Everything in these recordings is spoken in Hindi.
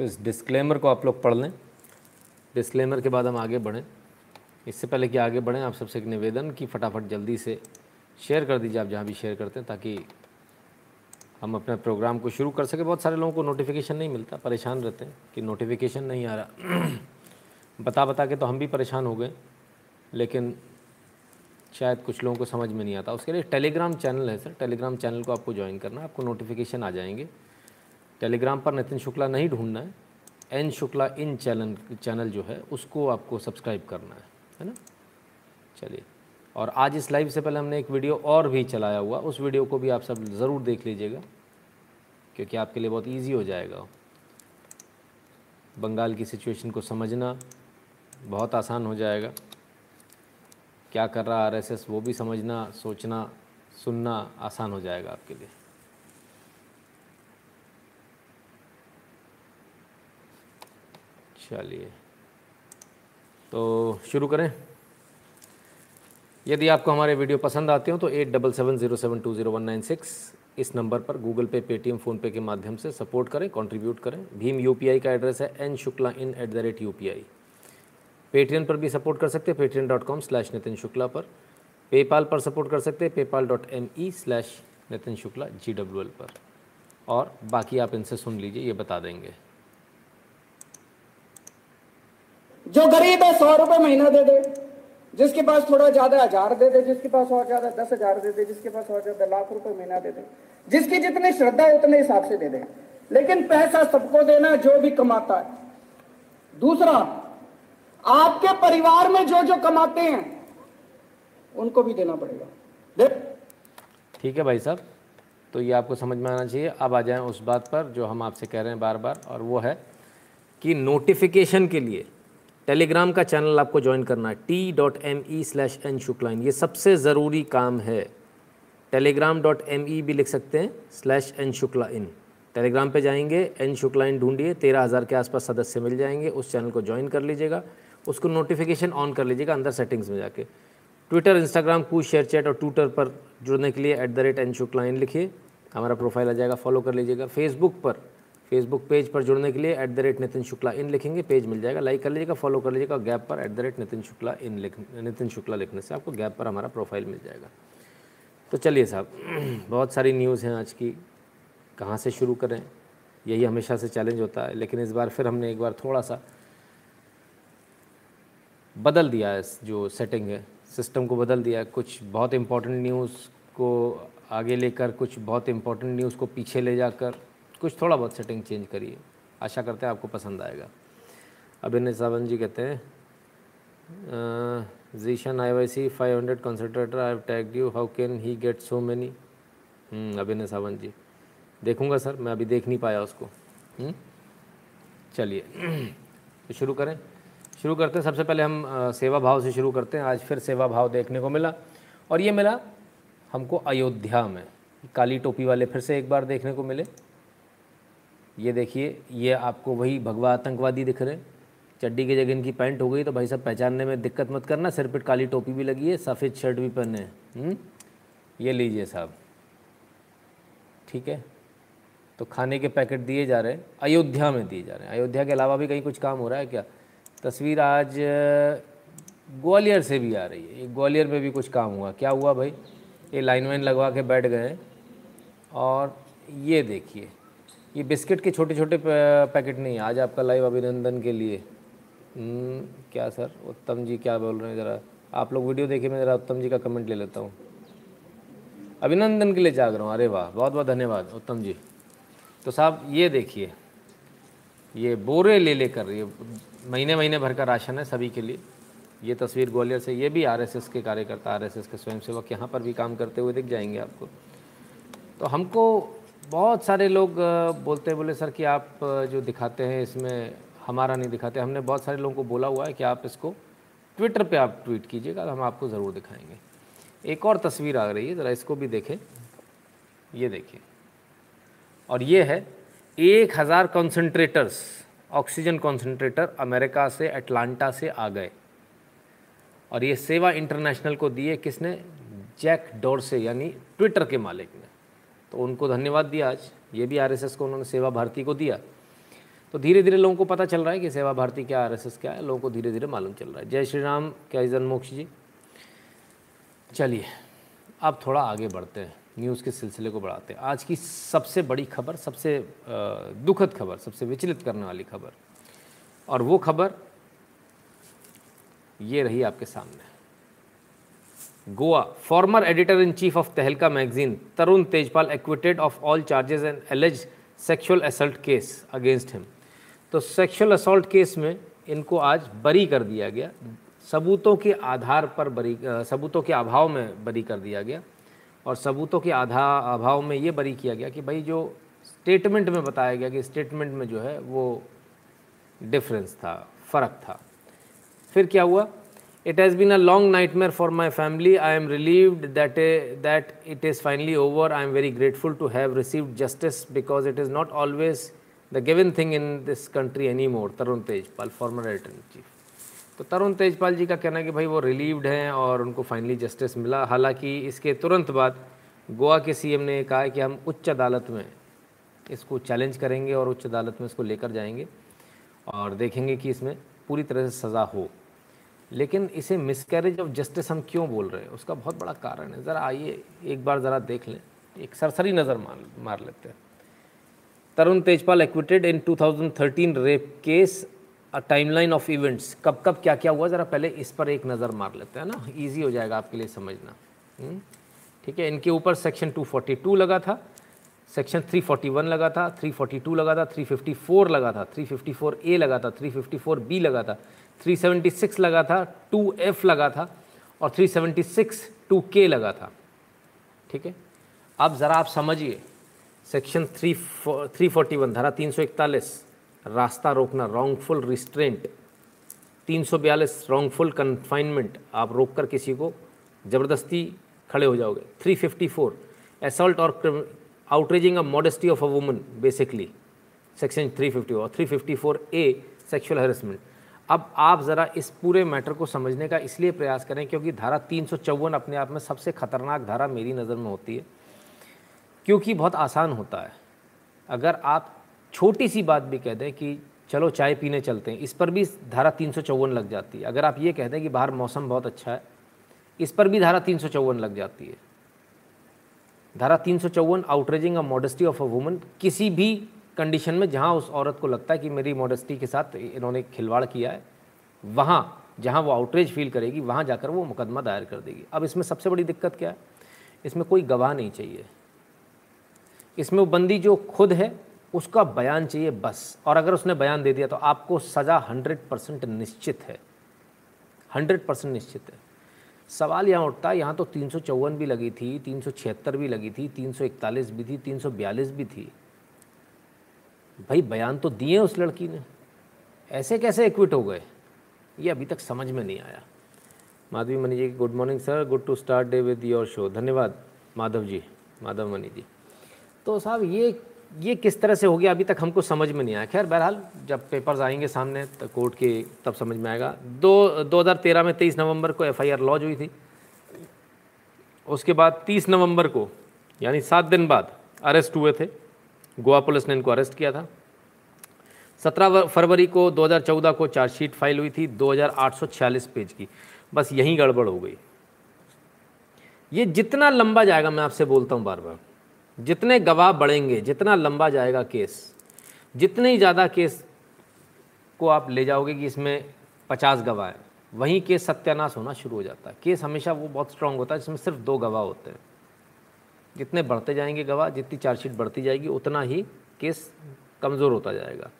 तो इस डिस्क्लेमर को आप लोग पढ़ लें। डिस्क्लेमर के बाद हम आगे बढ़ें। इससे पहले कि आगे बढ़ें, आप सबसे एक निवेदन कि फटाफट जल्दी से शेयर कर दीजिए, आप जहाँ भी शेयर करते हैं, ताकि हम अपने प्रोग्राम को शुरू कर सकें। बहुत सारे लोगों को नोटिफिकेशन नहीं मिलता, परेशान रहते हैं कि नोटिफिकेशन नहीं आ रहा। बता बता के तो हम भी परेशान हो गए, लेकिन शायद कुछ लोगों को समझ में नहीं आता। उसके लिए टेलीग्राम चैनल है सर टेलीग्राम चैनल को आपको ज्वाइन करना आपको नोटिफिकेशन आ जाएँगे। टेलीग्राम पर नितिन शुक्ला नहीं ढूंढना है। N Shukla in channel channel जो है, उसको आपको सब्सक्राइब करना है है ना? चलिए, और आज इस लाइव से पहले हमने एक वीडियो और भी चलाया हुआ, उस वीडियो को भी आप सब ज़रूर देख लीजिएगा, क्योंकि आपके लिए बहुत ईजी हो जाएगा। बंगाल की सिचुएशन को समझना बहुत आसान हो जाएगा। क्या कर रहा आरएसएस वो भी समझना, सोचना, सुनना आसान हो जाएगा आपके लिए। चलिए। तो शुरू करें। यदि आपको हमारे वीडियो पसंद आते हो तो eight double seven zero seven two zero one nine six इस नंबर पर गूगल पे, पेटीएम, फ़ोनपे के माध्यम से सपोर्ट करें, कंट्रीब्यूट करें। भीम यूपीआई का एड्रेस है N Shukla in at the rate U Paytm पर भी सपोर्ट कर सकते हैं, Paytm dot com slash Nitin Shukla पर। पेपाल पर सपोर्ट कर सकते हैं, PayPal dot M E slash Nitin Shukla G W L पर। और बाकी आप इनसे सुन लीजिए, ये बता देंगे। जो गरीब है, सौ रुपए महीना दे दे। जिसके पास थोड़ा ज़्यादा हज़ार दे दे, जिसके पास और ज़्यादा दस हज़ार दे दे, जिसके पास और ज़्यादा लाख रुपए महीना दे दे। जिसकी जितनी श्रद्धा है, उतने हिसाब से दे दे। लेकिन पैसा सबको देना, जो भी कमाता है। दूसरा, आपके परिवार में जो जो कमाते हैं, उनको भी देना पड़ेगा। ठीक है भाई साहब तो ये आपको समझ में आना चाहिए। अब आ जाएँ उस बात पर जो हम आपसे कह रहे हैं बार बार, और वो है कि नोटिफिकेशन के लिए टेलीग्राम का चैनल आपको ज्वाइन करना है T dot M E slash N Shukla in ये सबसे ज़रूरी काम है। टेलीग्राम डॉट एम ई भी लिख सकते हैं slash N Shukla in Telegram पे जाएँगे एन शुक्ला इन ढूंढिए, तेरह हज़ार के आसपास सदस्य मिल जाएँगे, उस चैनल को ज्वाइन कर लीजिएगा, उसको नोटिफिकेशन ऑन कर लीजिएगा, अंदर सेटिंग्स में जाके। ट्विटर इंस्टाग्राम कू शेयर चैट और ट्विटर पर जुड़ने के लिए at the rate N Shukla in लिखिए। हमारा प्रोफ़ाइल आ जाएगा फॉलो कर लीजिएगा। फेसबुक पर फेसबुक पेज पर जुड़ने के लिए at the rate Nitin Shukla in लिखेंगे। पेज मिल जाएगा। लाइक कर लीजिएगा फॉलो कर लीजिएगा गैप पर at the rate Nitin Shukla in लिख, नितिन शुक्ला लिखने से आपको गैप पर हमारा प्रोफ़ाइल मिल जाएगा। तो चलिए साहब, बहुत सारी न्यूज़ हैं आज की। कहाँ से शुरू करें? यही हमेशा से चैलेंज होता है, लेकिन इस बार फिर हमने एक बार थोड़ा सा बदल दिया है जो सेटिंग है। सिस्टम को बदल दिया कुछ बहुत इम्पोर्टेंट न्यूज़ को आगे लेकर, कुछ बहुत इम्पोर्टेंट न्यूज़ को पीछे ले जाकर कुछ थोड़ा बहुत सेटिंग चेंज करिए। आशा करते हैं आपको पसंद आएगा। अभिनय सावन जी कहते हैं Zeeshan I Y C five hundred concentrator I tag you how can he get so many Abhinay Sawant ji. देखूँगा सर, मैं अभी देख नहीं पाया उसको। हम्म? चलिए। तो शुरू करें। शुरू करते हैं। सबसे पहले हम सेवा भाव से शुरू करते हैं। आज फिर सेवा भाव देखने को मिला। और ये मिला हमको अयोध्या में। काली टोपी वाले फिर से एक बार देखने को मिले। ये देखिए, ये आपको वही भगवा आतंकवादी दिख रहे चड्डी की जगह इनकी पैंट हो गई तो भाई साहब पहचानने में दिक्कत मत करना, सिर पर काली टोपी भी लगी है, सफ़ेद शर्ट भी पहने हैं। ये लीजिए साहब। ठीक है? तो खाने के पैकेट दिए जा रहे हैं, अयोध्या में दिए जा रहे हैं। अयोध्या के अलावा भी कहीं कुछ काम हो रहा है क्या? तस्वीर आज ग्वालियर से भी आ रही है। ग्वालियर में भी कुछ काम हुआ। क्या हुआ भाई? ये लाइन वाइन लगवा के बैठ गए और ये देखिए ये बिस्किट के छोटे छोटे पैकेट नहीं आज आपका लाइव अभिनंदन के लिए। हम्म, क्या सर? उत्तम जी क्या बोल रहे हैं ज़रा? आप लोग वीडियो देखिए मैं ज़रा उत्तम जी का कमेंट ले लेता हूँ। अभिनंदन के लिए जाग रहा हूँ। अरे वाह बहुत बहुत धन्यवाद उत्तम जी। तो साहब ये देखिए ये बोरे ले लेकर ये महीने महीने भर का राशन है सभी के लिए। ये तस्वीर ग्वालियर से ये भी आरएसएस के कार्यकर्ता आरएसएस के स्वयंसेवक यहाँ पर भी काम करते हुए दिख जाएँगे आपको। तो हमको बहुत सारे लोग बोलते बोले, सर, कि आप जो दिखाते हैं, इसमें हमारा नहीं दिखाते। हमने बहुत सारे लोगों को बोला हुआ है कि आप इसको ट्विटर पे आप ट्वीट कीजिएगा, हम आपको ज़रूर दिखाएँगे। एक और तस्वीर आ रही है, ज़रा इसको भी देखें। ये देखिए। और ये है एक हज़ार कॉन्सेंट्रेटर्स ऑक्सीजन कॉन्सेंट्रेटर अमेरिका से अटलांटा से आ गए। और ये सेवा इंटरनेशनल को दिए किसने? जैक डोर से यानी ट्विटर के मालिक ने। तो उनको धन्यवाद दिया आज। ये भी आरएसएस को उन्होंने सेवा भारती को दिया। तो धीरे धीरे लोगों को पता चल रहा है कि सेवा भारती क्या, आरएसएस क्या है, लोगों को धीरे धीरे मालूम चल रहा है। जय श्री राम, क्या इजन मोक्ष जी? चलिए, अब थोड़ा आगे बढ़ते हैं। न्यूज़ के सिलसिले को बढ़ाते हैं। आज की सबसे बड़ी खबर, सबसे दुखद खबर, सबसे विचलित करने वाली खबर, और वो खबर ये रही आपके सामने। Goa former editor in chief of Tehelka magazine Tarun Tejpal acquitted of all charges and alleged sexual assault case against him तो सेक्सुअल असल्ट केस में इनको आज बरी कर दिया गया। सबूतों के आधार पर बरी सबूतों के अभाव में बरी कर दिया गया। और सबूतों के आधा, अभाव में ये बरी किया गया कि भाई जो स्टेटमेंट में बताया गया कि स्टेटमेंट में जो है वो डिफरेंस था, फ़र्क था। फिर क्या हुआ? Has been a long nightmare for my family I am relieved that that it is finally over I am very grateful to have received justice because it is not always the given thing in this country any more Tarun Tejpal former editor in chief तो तरुण तेजपाल जी का कहना है कि भाई वो रिलीव्ड हैं और उनको फाइनली जस्टिस मिला। हालाँकि इसके तुरंत बाद गोवा के सीएम ने कहा कि हम उच्च अदालत में इसको चैलेंज करेंगे और उच्च अदालत में इसको लेकर जाएँगे और देखेंगे कि इसमें पूरी तरह से सज़ा हो। लेकिन इसे मिसकैरेज ऑफ़ जस्टिस हम क्यों बोल रहे हैं? उसका बहुत बड़ा कारण है। ज़रा आइए, एक बार ज़रा देख लें। एक सरसरी नज़र मार मार लेते हैं। Tarun Tejpal acquitted in 2013 rape case a timeline of events कब कब क्या क्या हुआ? ज़रा पहले इस पर एक नज़र मार लेते हैं ना। इजी हो जाएगा आपके लिए समझना। हम्म? ठीक है? इनके ऊपर सेक्शन 242 लगा था। सेक्शन 341 लगा था। 342 लगा था। 354 लगा था। 354 ए लगा था। 354 बी लगा था। 376 लगा था 2F लगा था और 376 2K लगा था। ठीक है? अब ज़रा आप समझिए, section three three forty one, धारा तीन सौ इकतालीस, रास्ता रोकना रॉन्गफुल रिस्ट्रेंट तीन सौ बयालीस रॉन्गफुल कन्फाइनमेंट आप रोक कर किसी को ज़बरदस्ती खड़े हो जाओगे। थ्री फिफ्टी फोर असल्ट और outraging a modesty of a woman basically section three fifty और three fifty four A sexual harassment अब आप ज़रा इस पूरे मैटर को समझने का इसलिए प्रयास करें क्योंकि धारा तीन सौ चौवन अपने आप में सबसे खतरनाक धारा मेरी नज़र में होती है, क्योंकि बहुत आसान होता है। अगर आप छोटी सी बात भी कह दें कि चलो चाय पीने चलते हैं, इस पर भी धारा तीन सौ चौवन लग जाती है। अगर आप ये कह दें कि बाहर मौसम बहुत अच्छा है, इस पर भी धारा तीन सौ चौवन लग जाती है। धारा तीन सौ चौवन outraging a modesty of a woman किसी भी कंडीशन में जहाँ उस औरत को लगता है कि मेरी मॉडेस्टी के साथ इन्होंने खिलवाड़ किया है, वहाँ, जहाँ वो आउटरेज फील करेगी, वहाँ जाकर वो मुकदमा दायर कर देगी। अब इसमें सबसे बड़ी दिक्कत क्या है? इसमें कोई गवाह नहीं चाहिए। इसमें वो बंदी जो खुद है, उसका बयान चाहिए बस। और अगर उसने बयान दे दिया तो आपको सज़ा हंड्रेड परसेंट निश्चित है। हंड्रेड परसेंट निश्चित है। सवाल यहाँ उठता है, यहाँ तो तीन सौ चौवन भी लगी थी, तीन सौ छिहत्तर भी लगी थी, तीन भी थी, तीन सौ बयालीस भी थी। भाई, बयान तो दिए उस लड़की ने। ऐसे कैसे एक्विट हो गए? ये अभी तक समझ में नहीं आया। Madhavi Mani ji good morning sir good to start day with your show धन्यवाद, माधव जी, माधव मनी जी। तो साहब, ये ये किस तरह से हो गया? अभी तक हमको समझ में नहीं आया। खैर, बहरहाल, जब पेपर्स आएँगे सामने तो कोर्ट के तब समझ में आएगा। दो 2013 में 23 नवंबर को एफआईआर लॉन्च हुई थी, उसके बाद 30 नवंबर को, यानी सात दिन बाद अरेस्ट हुए थे। गोवा पुलिस ने इनको अरेस्ट किया था। 17 फरवरी को 2014 को चार्जशीट फ़ाइल हुई थी, दो हज़ार आठ सौ छियालीस पेज की। बस यहीं गड़बड़ हो गई। ये जितना लंबा जाएगा, मैं आपसे बोलता हूँ बार बार जितने गवाह बढ़ेंगे, जितना लंबा जाएगा केस, जितने ही ज़्यादा केस को आप ले जाओगे कि इसमें पचास गवाह हैं, वहीं केस सत्यानाश होना शुरू हो जाता है। केस हमेशा वो बहुत स्ट्रांग होता है, जिसमें सिर्फ़ दो गवाह होते हैं। जितने बढ़ते जाएँगे गवाह, जितनी चार्जशीट बढ़ती जाएगी, उतना ही केस कमज़ोर होता जाएगा।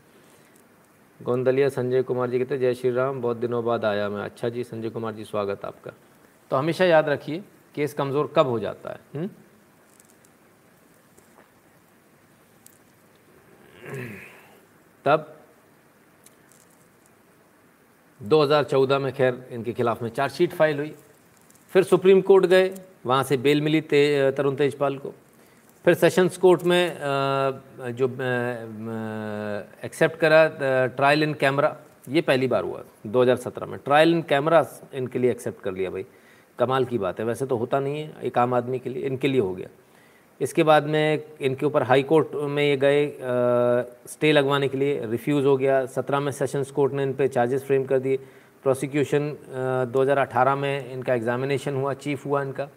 गोंदलिया संजय कुमार जी कहते जय श्री राम बहुत दिनों बाद आया मैं। अच्छा जी, संजय कुमार जी, स्वागत आपका। तो हमेशा याद रखिए, केस कमज़ोर कब हो जाता है? हुँ? तब 2014 में खैर इनके खिलाफ़ में चार्जशीट फ़ाइल हुई। फिर सुप्रीम कोर्ट गए। वहाँ से बेल मिली ते, तरुण तेजपाल को। फिर सेशंस कोर्ट में जो एक्सेप्ट करा ट्रायल इन कैमरा ये पहली बार हुआ 2017 में। ट्रायल इन कैमरा इनके लिए एक्सेप्ट कर लिया भाई। कमाल की बात है वैसे तो होता नहीं है एक आम आदमी के लिए इनके लिए हो गया। इसके बाद में इनके ऊपर हाई कोर्ट में ये गए स्टे लगवाने के लिए रिफ्यूज़ हो गया। सत्रह में सेशंस कोर्ट ने इन पर चार्जेस फ्रेम कर दिए। प्रोसिक्यूशन 2018 में इनका एग्ज़ामिनेशन हुआ चीफ हुआ इनका।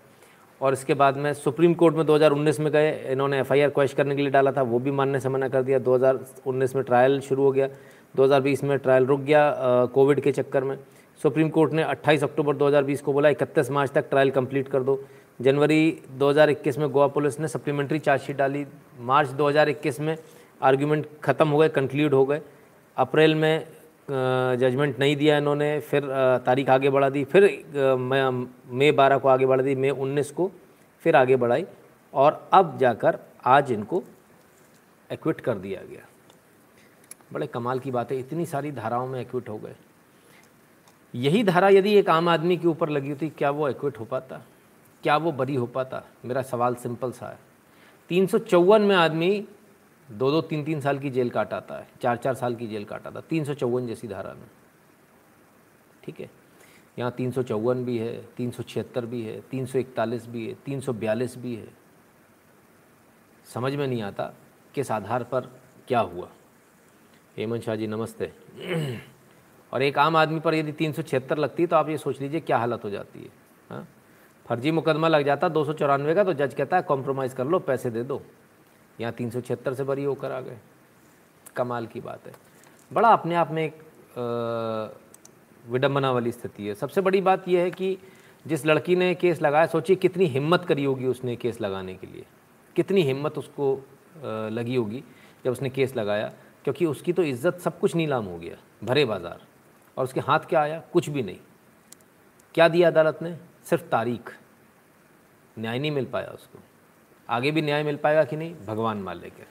और इसके बाद में सुप्रीम कोर्ट में 2019 में गए, इन्होंने एफआईआर क्वेश्चन करने के लिए डाला था, वो भी मानने से मना कर दिया। 2019 में ट्रायल शुरू हो गया 2020 में ट्रायल रुक गया कोविड के चक्कर में। सुप्रीम कोर्ट ने 28 अक्टूबर 2020 को बोला, इकतीस मार्च तक ट्रायल कंप्लीट कर दो। जनवरी 2021 में गोवा पुलिस ने सप्लीमेंट्री चार्जशीट डाली। मार्च 2021 में आर्ग्यूमेंट ख़त्म हो गए, कंक्लूड हो गए। अप्रैल में जजमेंट नहीं दिया इन्होंने, फिर तारीख आगे बढ़ा दी, फिर मई बारह को आगे बढ़ा दी, मई उन्नीस को, फिर आगे बढ़ाई, और अब जाकर आज इनको एक्विट कर दिया गया। बड़े कमाल की बात है इतनी सारी धाराओं में एक्विट हो गए। यही धारा यदि एक आम आदमी के ऊपर लगी होती, क्या वो एक्विट हो पाता? क्या वो बरी हो पाता? मेरा सवाल सिंपल सा है। तीन सौ चौवन में आदमी दो दो तीन तीन साल की जेल काटाता है, चार चार साल की जेल काटाता तीन सौ चौवन जैसी धारा में। ठीक है? यहाँ तीन सौ चौवन भी है, तीन सौ छिहत्तर भी है, तीन सौ इकतालीस भी है, तीन सौ बयालीस भी है। समझ में नहीं आता किस आधार पर क्या हुआ। हेमंत शाह जी, नमस्ते। और एक आम आदमी पर यदि तीन सौ छिहत्तर लगती है तो आप ये सोच लीजिए क्या हालत हो जाती है। हाँ? फर्जी मुकदमा लग जाता दो सौ चौरानवे का तो जज कहता है, कॉम्प्रोमाइज़ कर लो, पैसे दे दो। यहाँ तीन सौ छिहत्तर से बरी होकर आ गए। कमाल की बात है। बड़ा अपने आप में एक विडम्बना वाली स्थिति है। सबसे बड़ी बात यह है कि जिस लड़की ने केस लगाया, सोचिए कितनी हिम्मत करी होगी उसने केस लगाने के लिए। कितनी हिम्मत उसको लगी होगी जब उसने केस लगाया, क्योंकि उसकी तो इज़्ज़त सब कुछ नीलाम हो गया, भरे बाज़ार। और उसके हाथ क्या आया? कुछ भी नहीं। क्या दिया अदालत ने? सिर्फ़ तारीख। न्याय नहीं मिल पाया उसको। आगे भी न्याय मिल पाएगा कि नहीं? भगवान मान लेके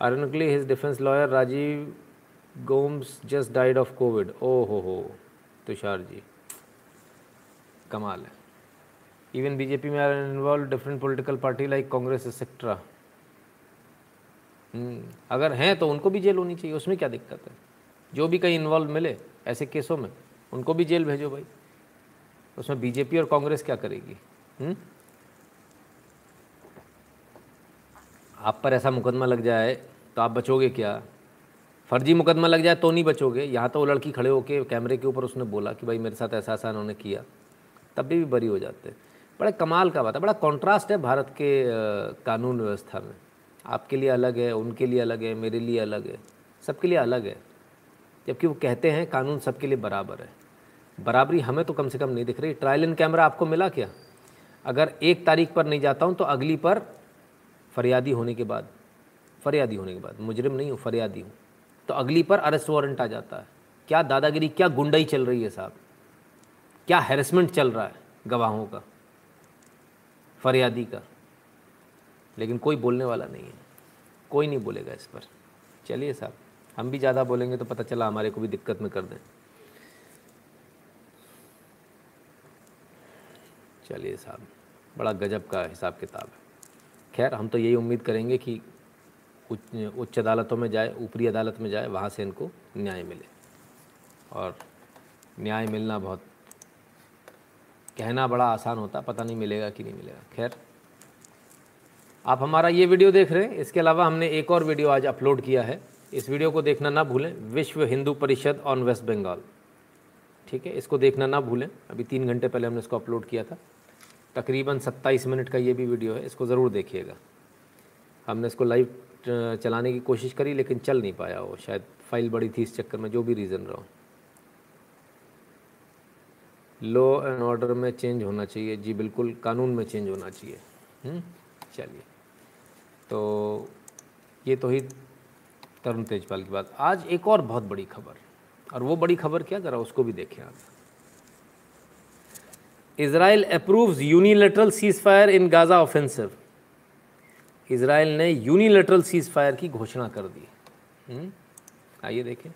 ironically his defence lawyer Rajiv Gomes just died of Covid ओ हो हो तुषार जी। कमाल है। Even BJP men are involve different political party like Congress etcetera अगर हैं तो उनको भी जेल होनी चाहिए, उसमें क्या दिक्कत है? जो भी कहीं इन्वॉल्व मिले, ऐसे केसों में, उनको भी जेल भेजो भाई। उसमें बीजेपी और कांग्रेस क्या करेगी? हुँ? हम्म? आप पर ऐसा मुकदमा लग जाए तो आप बचोगे क्या? फर्जी मुकदमा लग जाए तो नहीं बचोगे। यहाँ तो वो लड़की खड़े होकर कैमरे के ऊपर उसने बोला कि भाई मेरे साथ ऐसा ऐसा उन्होंने किया। तब भी, भी बरी हो जाते। बड़ा कमाल का बात है। बड़ा कॉन्ट्रास्ट है भारत के कानून व्यवस्था में। आपके लिए अलग है उनके लिए अलग है मेरे लिए अलग है। सबके लिए अलग है। जबकि वो कहते हैं कानून सबके लिए बराबर है। बराबरी हमें तो कम से कम नहीं दिख रही। ट्रायल इन कैमरा आपको मिला क्या? अगर एक तारीख पर नहीं जाता हूँ तो अगली पर फरियादी होने के बाद, फरियादी होने के बाद, मुजरिम नहीं हूँ, फरियादी हूँ। तो अगली पर अरेस्ट वारंट आ जाता है। क्या दादागिरी, क्या गुंडाई चल रही है साहब? क्या हैरेसमेंट चल रहा है गवाहों का, फरियादी का? लेकिन कोई बोलने वाला नहीं है। कोई नहीं बोलेगा इस पर। चलिए साहब, हम भी ज़्यादा बोलेंगे तो पता चला हमारे को भी दिक्कत में कर दें। चलिए साहब, बड़ा गजब का हिसाब किताब है। खैर, हम तो यही उम्मीद करेंगे कि उच्च अदालतों में जाए, ऊपरी अदालत में जाए, वहाँ से इनको न्याय मिले। और न्याय मिलना बहुत, कहना बड़ा आसान होता, पता नहीं मिलेगा कि नहीं मिलेगा। खैर, आप हमारा ये वीडियो देख रहे हैं। इसके अलावा हमने एक और वीडियो आज अपलोड किया है। इस वीडियो को देखना ना भूलें। विश्व हिंदू परिषद ऑन वेस्ट बंगाल। ठीक है, इसको देखना ना भूलें। अभी तीन घंटे पहले हमने इसको अपलोड किया था। तकरीबन 27 मिनट का ये भी वीडियो है इसको ज़रूर देखिएगा। हमने इसको लाइव चलाने की कोशिश करी लेकिन चल नहीं पाया वो। शायद फ़ाइल बड़ी थी इस चक्कर में जो भी रीज़न रहा। लॉ एंड ऑर्डर में चेंज होना चाहिए। जी बिल्कुल कानून में चेंज होना चाहिए। हम्म, चलिए। तो ये तो ही तरुण तेजपाल की बात। आज एक और बहुत बड़ी खबर और वो बड़ी खबर क्या ज़रा उसको भी देखें आप। Israel approves unilateral ceasefire in Gaza offensive Israel ने यूनिलेटरल सीज फायर की घोषणा कर दी। हम्म? आइए देखें।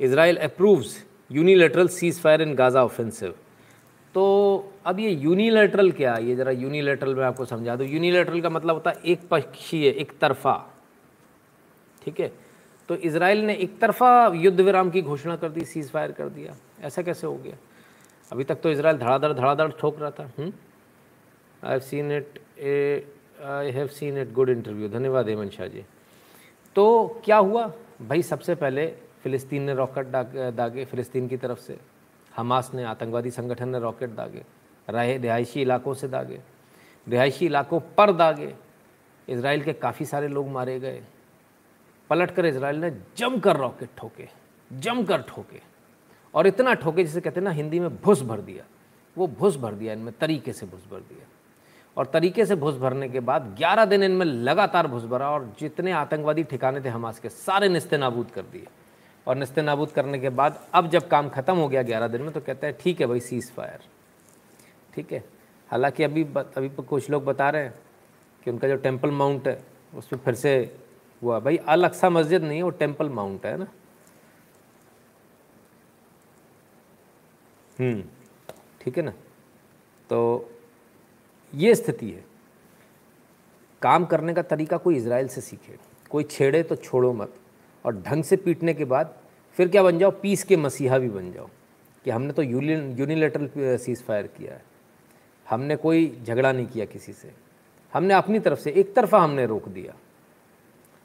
Israel approves unilateral ceasefire in Gaza offensive तो अब ये यूनिलेटरल क्या है? ये ज़रा यूनिलेटरल में आपको समझा दूँ। यूनिलेटरल का मतलब होता है एक पक्षीय एक तरफा। ठीक है? तो इसराइल ने एक तरफा युद्ध विराम की घोषणा कर दी सीज फायर कर दिया। ऐसा कैसे हो गया? अभी तक तो इसराइल धड़ाधड़ धड़ाधड़ ठोक रहा था। I have seen it a I have seen it good interview धन्यवाद, हेमंत शाह जी। तो क्या हुआ? भाई, सबसे पहले फ़िलिस्तीन ने रॉकेट दागे फ़िलिस्तीन की तरफ़ से। हमास ने, आतंकवादी संगठन ने रॉकेट दागे। रहे, रिहायशी इलाकों से दागे। रिहायशी इलाकों पर दागे। इसराइल के काफ़ी सारे लोग मारे गए। पलट कर इसराइल ने जमकर रॉकेट ठोके। जमकर ठोके। और इतना ठोके जिसे कहते हैं ना, हिंदी में भुस भर दिया। वो भुस भर दिया, इनमें तरीके से भुस भर दिया। और तरीके से भुस भरने के बाद 11 दिन इनमें लगातार भुस भरा और जितने आतंकवादी ठिकाने थे हमास के, सारे निस्ते नाबूद कर दिए। और निस्ते नाबूद करने के बाद अब जब काम ख़त्म हो गया ग्यारह दिन में तो कहते हैं, ठीक है भाई सीज़ फायर ठीक है? हालाँकि अभी अभी कुछ लोग बता रहे हैं कि उनका जो टेंपल माउंट है उस पर फिर से हुआ। भाई अल अक्सा मस्जिद नहीं है, वो टेंपल माउंट है ना? ठीक है ना? तो ये स्थिति है। काम करने का तरीका कोई इसराइल से सीखे, कोई छेड़े तो छोड़ो मत, और ढंग से पीटने के बाद फिर क्या बन जाओ? पीस के मसीहा भी बन जाओ, कि हमने तो यूनिलेटरल सीज फायर किया है। हमने कोई झगड़ा नहीं किया किसी से। हमने अपनी तरफ़ से, एक तरफा हमने रोक दिया।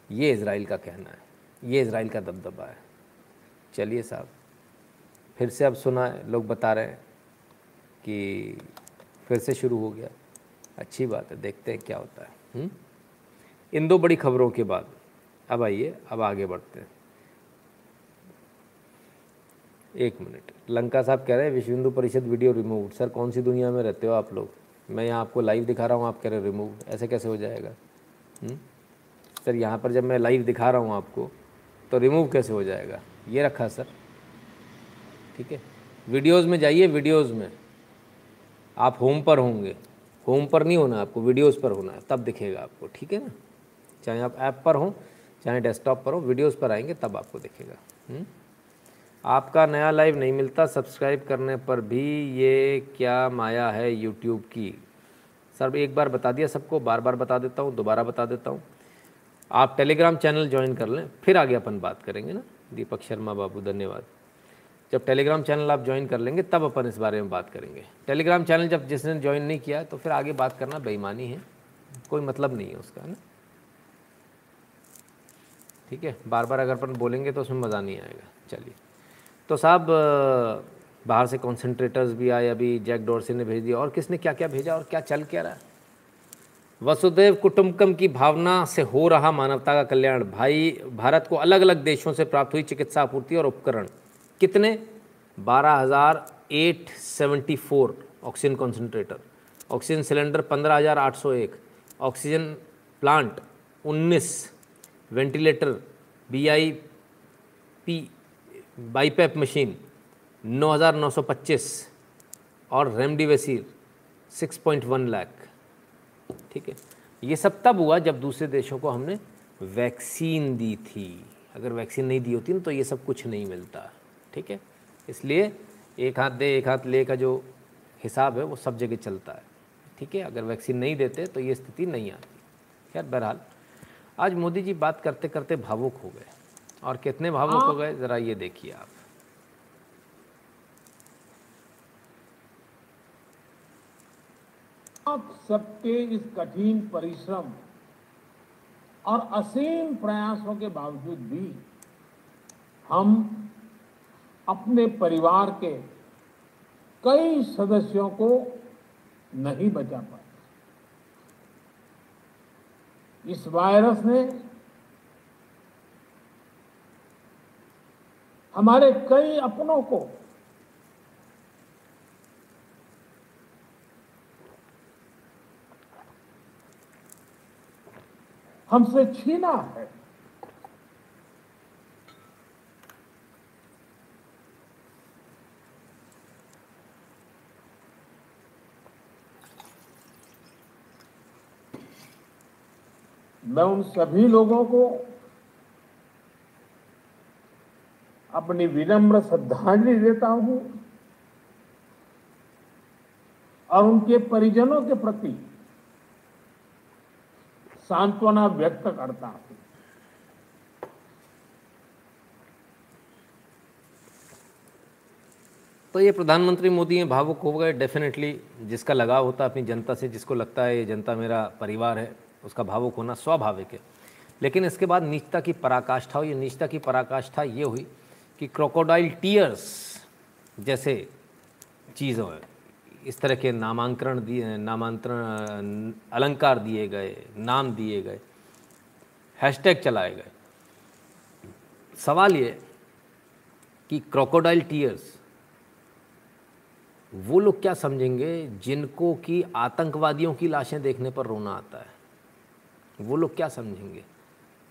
ये इसराइल का कहना है, ये इसराइल का दबदबा है। चलिए साहब। फिर से अब सुना है लोग बता रहे हैं कि फिर से शुरू हो गया अच्छी बात है, देखते हैं क्या होता है हुँ? हम्म? इन दो बड़ी खबरों के बाद, अब आइए, अब आगे बढ़ते हैं एक मिनट लंका साहब कह रहे हैं Vishwa Hindu Parishad video remove sir, कौन सी दुनिया में रहते हो आप लोग मैं यहाँ आपको लाइव दिखा रहा हूँ, आप कह रहे रिमूव ऐसे कैसे हो जाएगा हुँ? हम्म? सर, यहाँ पर जब मैं लाइव दिखा रहा हूँ आपको तो रिमूव कैसे हो जाएगा ये रखा, सर ठीक है? वीडियोज़ में जाइए वीडियोज़ में। आप होम पर होंगे। होम पर नहीं होना, आपको वीडियोज़ पर होना है, तब दिखेगा आपको, ठीक है ना? चाहे आप ऐप पर हों, चाहे डेस्कटॉप पर हो वीडियोज़ पर आएँगे, तब आपको दिखेगा। हुँ? हम्म? आपका नया लाइव नहीं मिलता सब्सक्राइब करने पर भी ये क्या माया है यूट्यूब की? सर, एक बार बता दिया सबको बार बार बता देता हूँ, दोबारा बता देता हूँ। आप टेलीग्राम चैनल ज्वाइन कर लें, फिर आगे अपन बात करेंगे ना। दीपक शर्मा बाबू, धन्यवाद। जब टेलीग्राम चैनल आप ज्वाइन कर लेंगे, तब अपन इस बारे में बात करेंगे। टेलीग्राम चैनल जब जिसने ज्वाइन नहीं किया तो फिर आगे बात करना बेईमानी है। कोई मतलब नहीं है उसका ना? ठीक है? बार बार अगर अपन बोलेंगे तो उसमें मज़ा नहीं आएगा। चलिए। तो साहब, बाहर से कॉन्सेंट्रेटर्स भी आए, अभी जैक डोरसी ने भेज दिया। और किसने क्या क्या भेजा और क्या चल क्या रहा है? वसुदेव कुटुंबकम की भावना से हो रहा मानवता का कल्याण। भाई, भारत को अलग अलग देशों से प्राप्त हुई चिकित्सा आपूर्ति और उपकरण। कितने? बारह हज़ार eight seventy four oxygen concentrator oxygen cylinder पंद्रह हज़ार आठ सौ एक ऑक्सीजन प्लांट उन्नीस ventilator B I P BiPAP machine नौ हज़ार नौ सौ पच्चीस और रेमडिवेसिर वन लाख ठीक है? ये सब तब हुआ जब दूसरे देशों को हमने वैक्सीन दी थी। अगर वैक्सीन नहीं दी होती ना तो ये सब कुछ नहीं मिलता। ठीक है? इसलिए एक हाथ दे एक हाथ ले का जो हिसाब है वो सब जगह चलता है। ठीक है? अगर वैक्सीन नहीं देते तो ये स्थिति नहीं आती। खैर बहरहाल आज मोदी जी बात करते करते भावुक हो गए। और कितने भावुक हो गए ज़रा ये देखिए आप। आप सबके इस कठिन परिश्रम और असीम प्रयासों के बावजूद भी हम अपने परिवार के कई सदस्यों को नहीं बचा पाए इस वायरस ने हमारे कई अपनों को हमसे छीना है। मैं उन सभी लोगों को अपनी विनम्र श्रद्धांजलि देता हूँ और उनके परिजनों के प्रति सांत्वना व्यक्त करता हूँ। तो ये प्रधानमंत्री मोदी हैं, भावुक हो गए डेफिनेटली जिसका लगाव होता है अपनी जनता से, जिसको लगता है ये जनता मेरा परिवार है उसका भावुक होना स्वाभाविक है। लेकिन इसके बाद नीचता की पराकाष्ठा हुई। नीचता की पराकाष्ठा ये हुई कि क्रोकोडाइल टीयर्स जैसे चीज़ों, इस तरह के नामांकरण दिए, नामांतरण, अलंकार दिए गए, नाम दिए गए हैशटैग चलाए गए। सवाल ये कि क्रोकोडाइल टीयर्स वो लोग क्या समझेंगे जिनको कि आतंकवादियों की लाशें देखने पर रोना आता है? वो लोग क्या समझेंगे?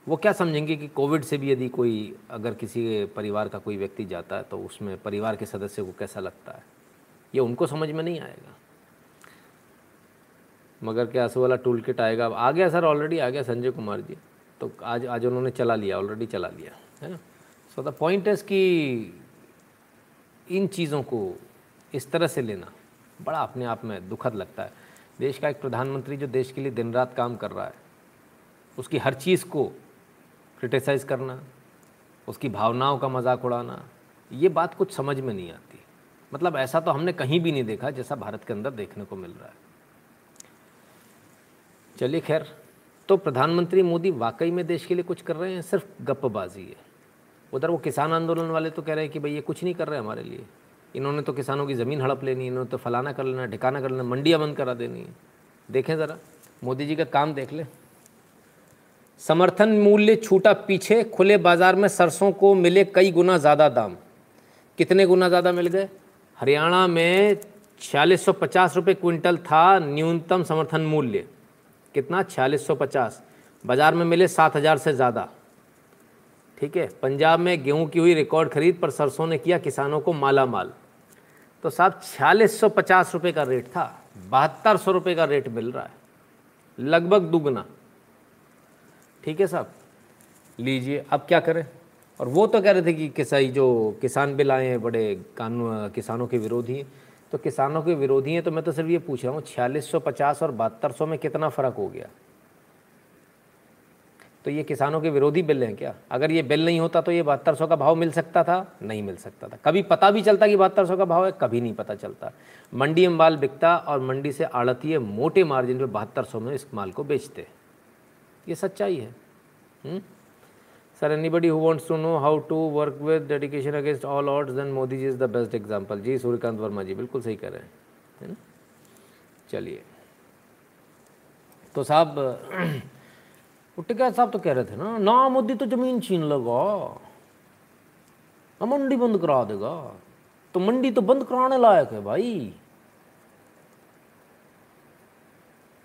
वो क्या समझेंगे कि कोविड से भी यदि कोई, अगर किसी परिवार का कोई व्यक्ति जाता है तो उसमें परिवार के सदस्य को कैसा लगता है? ये उनको समझ में नहीं आएगा। मगर क्या आँसू वाला टूल किट आएगा? अब आ गया सर ऑलरेडी आ गया संजय कुमार जी। तो आज आज उन्होंने चला लिया ऑलरेडी चला लिया, है ना? सो द पॉइंट इज़ कि इन चीज़ों को इस तरह से लेना बड़ा अपने आप में दुखद लगता है। देश का एक प्रधानमंत्री जो देश के लिए दिन रात काम कर रहा है उसकी हर चीज़ को क्रिटिसाइज़ करना, उसकी भावनाओं का मज़ाक उड़ाना, ये बात कुछ समझ में नहीं आती। मतलब ऐसा तो हमने कहीं भी नहीं देखा जैसा भारत के अंदर देखने को मिल रहा है। चलिए खैर तो प्रधानमंत्री मोदी वाकई में देश के लिए कुछ कर रहे हैं? सिर्फ़ गप्पबाजी है। उधर वो किसान आंदोलन वाले तो कह रहे हैं कि भाई ये कुछ नहीं कर रहे हमारे लिए। इन्होंने तो किसानों की ज़मीन हड़प लेनी, इन्होंने तो फलाना कर लेना, ठिकाना कर लेना, मंडियाँ बंद करा देनी। है देखें ज़रा, मोदी जी का काम देख ले। समर्थन मूल्य छूटा पीछे खुले बाज़ार में सरसों को मिले कई गुना ज़्यादा दाम। कितने गुना ज़्यादा मिल गए? हरियाणा में छियालीस सौ पचास रुपये क्विंटल था न्यूनतम समर्थन मूल्य। कितना? छियालीस सौ पचास। बाज़ार में मिले सात हज़ार से ज़्यादा। ठीक है, पंजाब में गेहूँ की हुई रिकॉर्ड खरीद पर सरसों ने किया किसानों को माला माल तो साहब, छियालीस सौ पचास रुपये का रेट था, बहत्तर सौ रुपये का रेट मिल रहा है, लगभग दुगना। ठीक है साहब? लीजिए, अब क्या करें? और वो तो कह रहे थे कि किसाई जो किसान बिल आए हैं, बड़े कानून किसानों के विरोधी हैं। तो किसानों के विरोधी हैं तो मैं तो सिर्फ़ ये पूछ रहा हूँ, छियालीस सौ पचास और बहत्तर सौ में कितना फ़र्क हो गया? तो ये किसानों के विरोधी बिल हैं क्या? अगर ये बिल नहीं होता तो ये बहत्तर सौ का भाव मिल सकता था? नहीं मिल सकता था। कभी पता भी चलता कि बहत्तर सौ का भाव है, कभी नहीं पता चलता। मंडी में माल बिकता और मंडी से आड़तीय मोटे मार्जिन पे बहत्तर सौ में इस माल को बेचते ये सच्चाई है। हुँ? Sir anybody who wants to know how to work with dedication against all odds then Modi ji is the best example ji Suryakant Verma ji बिल्कुल सही कह रहे हैं, है ना? चलिए। तो साहब साहब तो कह रहे थे ना ना मोदी तो ज़मीन छीन लगा मंडी बंद करा देगा। तो मंडी तो बंद कराने लायक है भाई।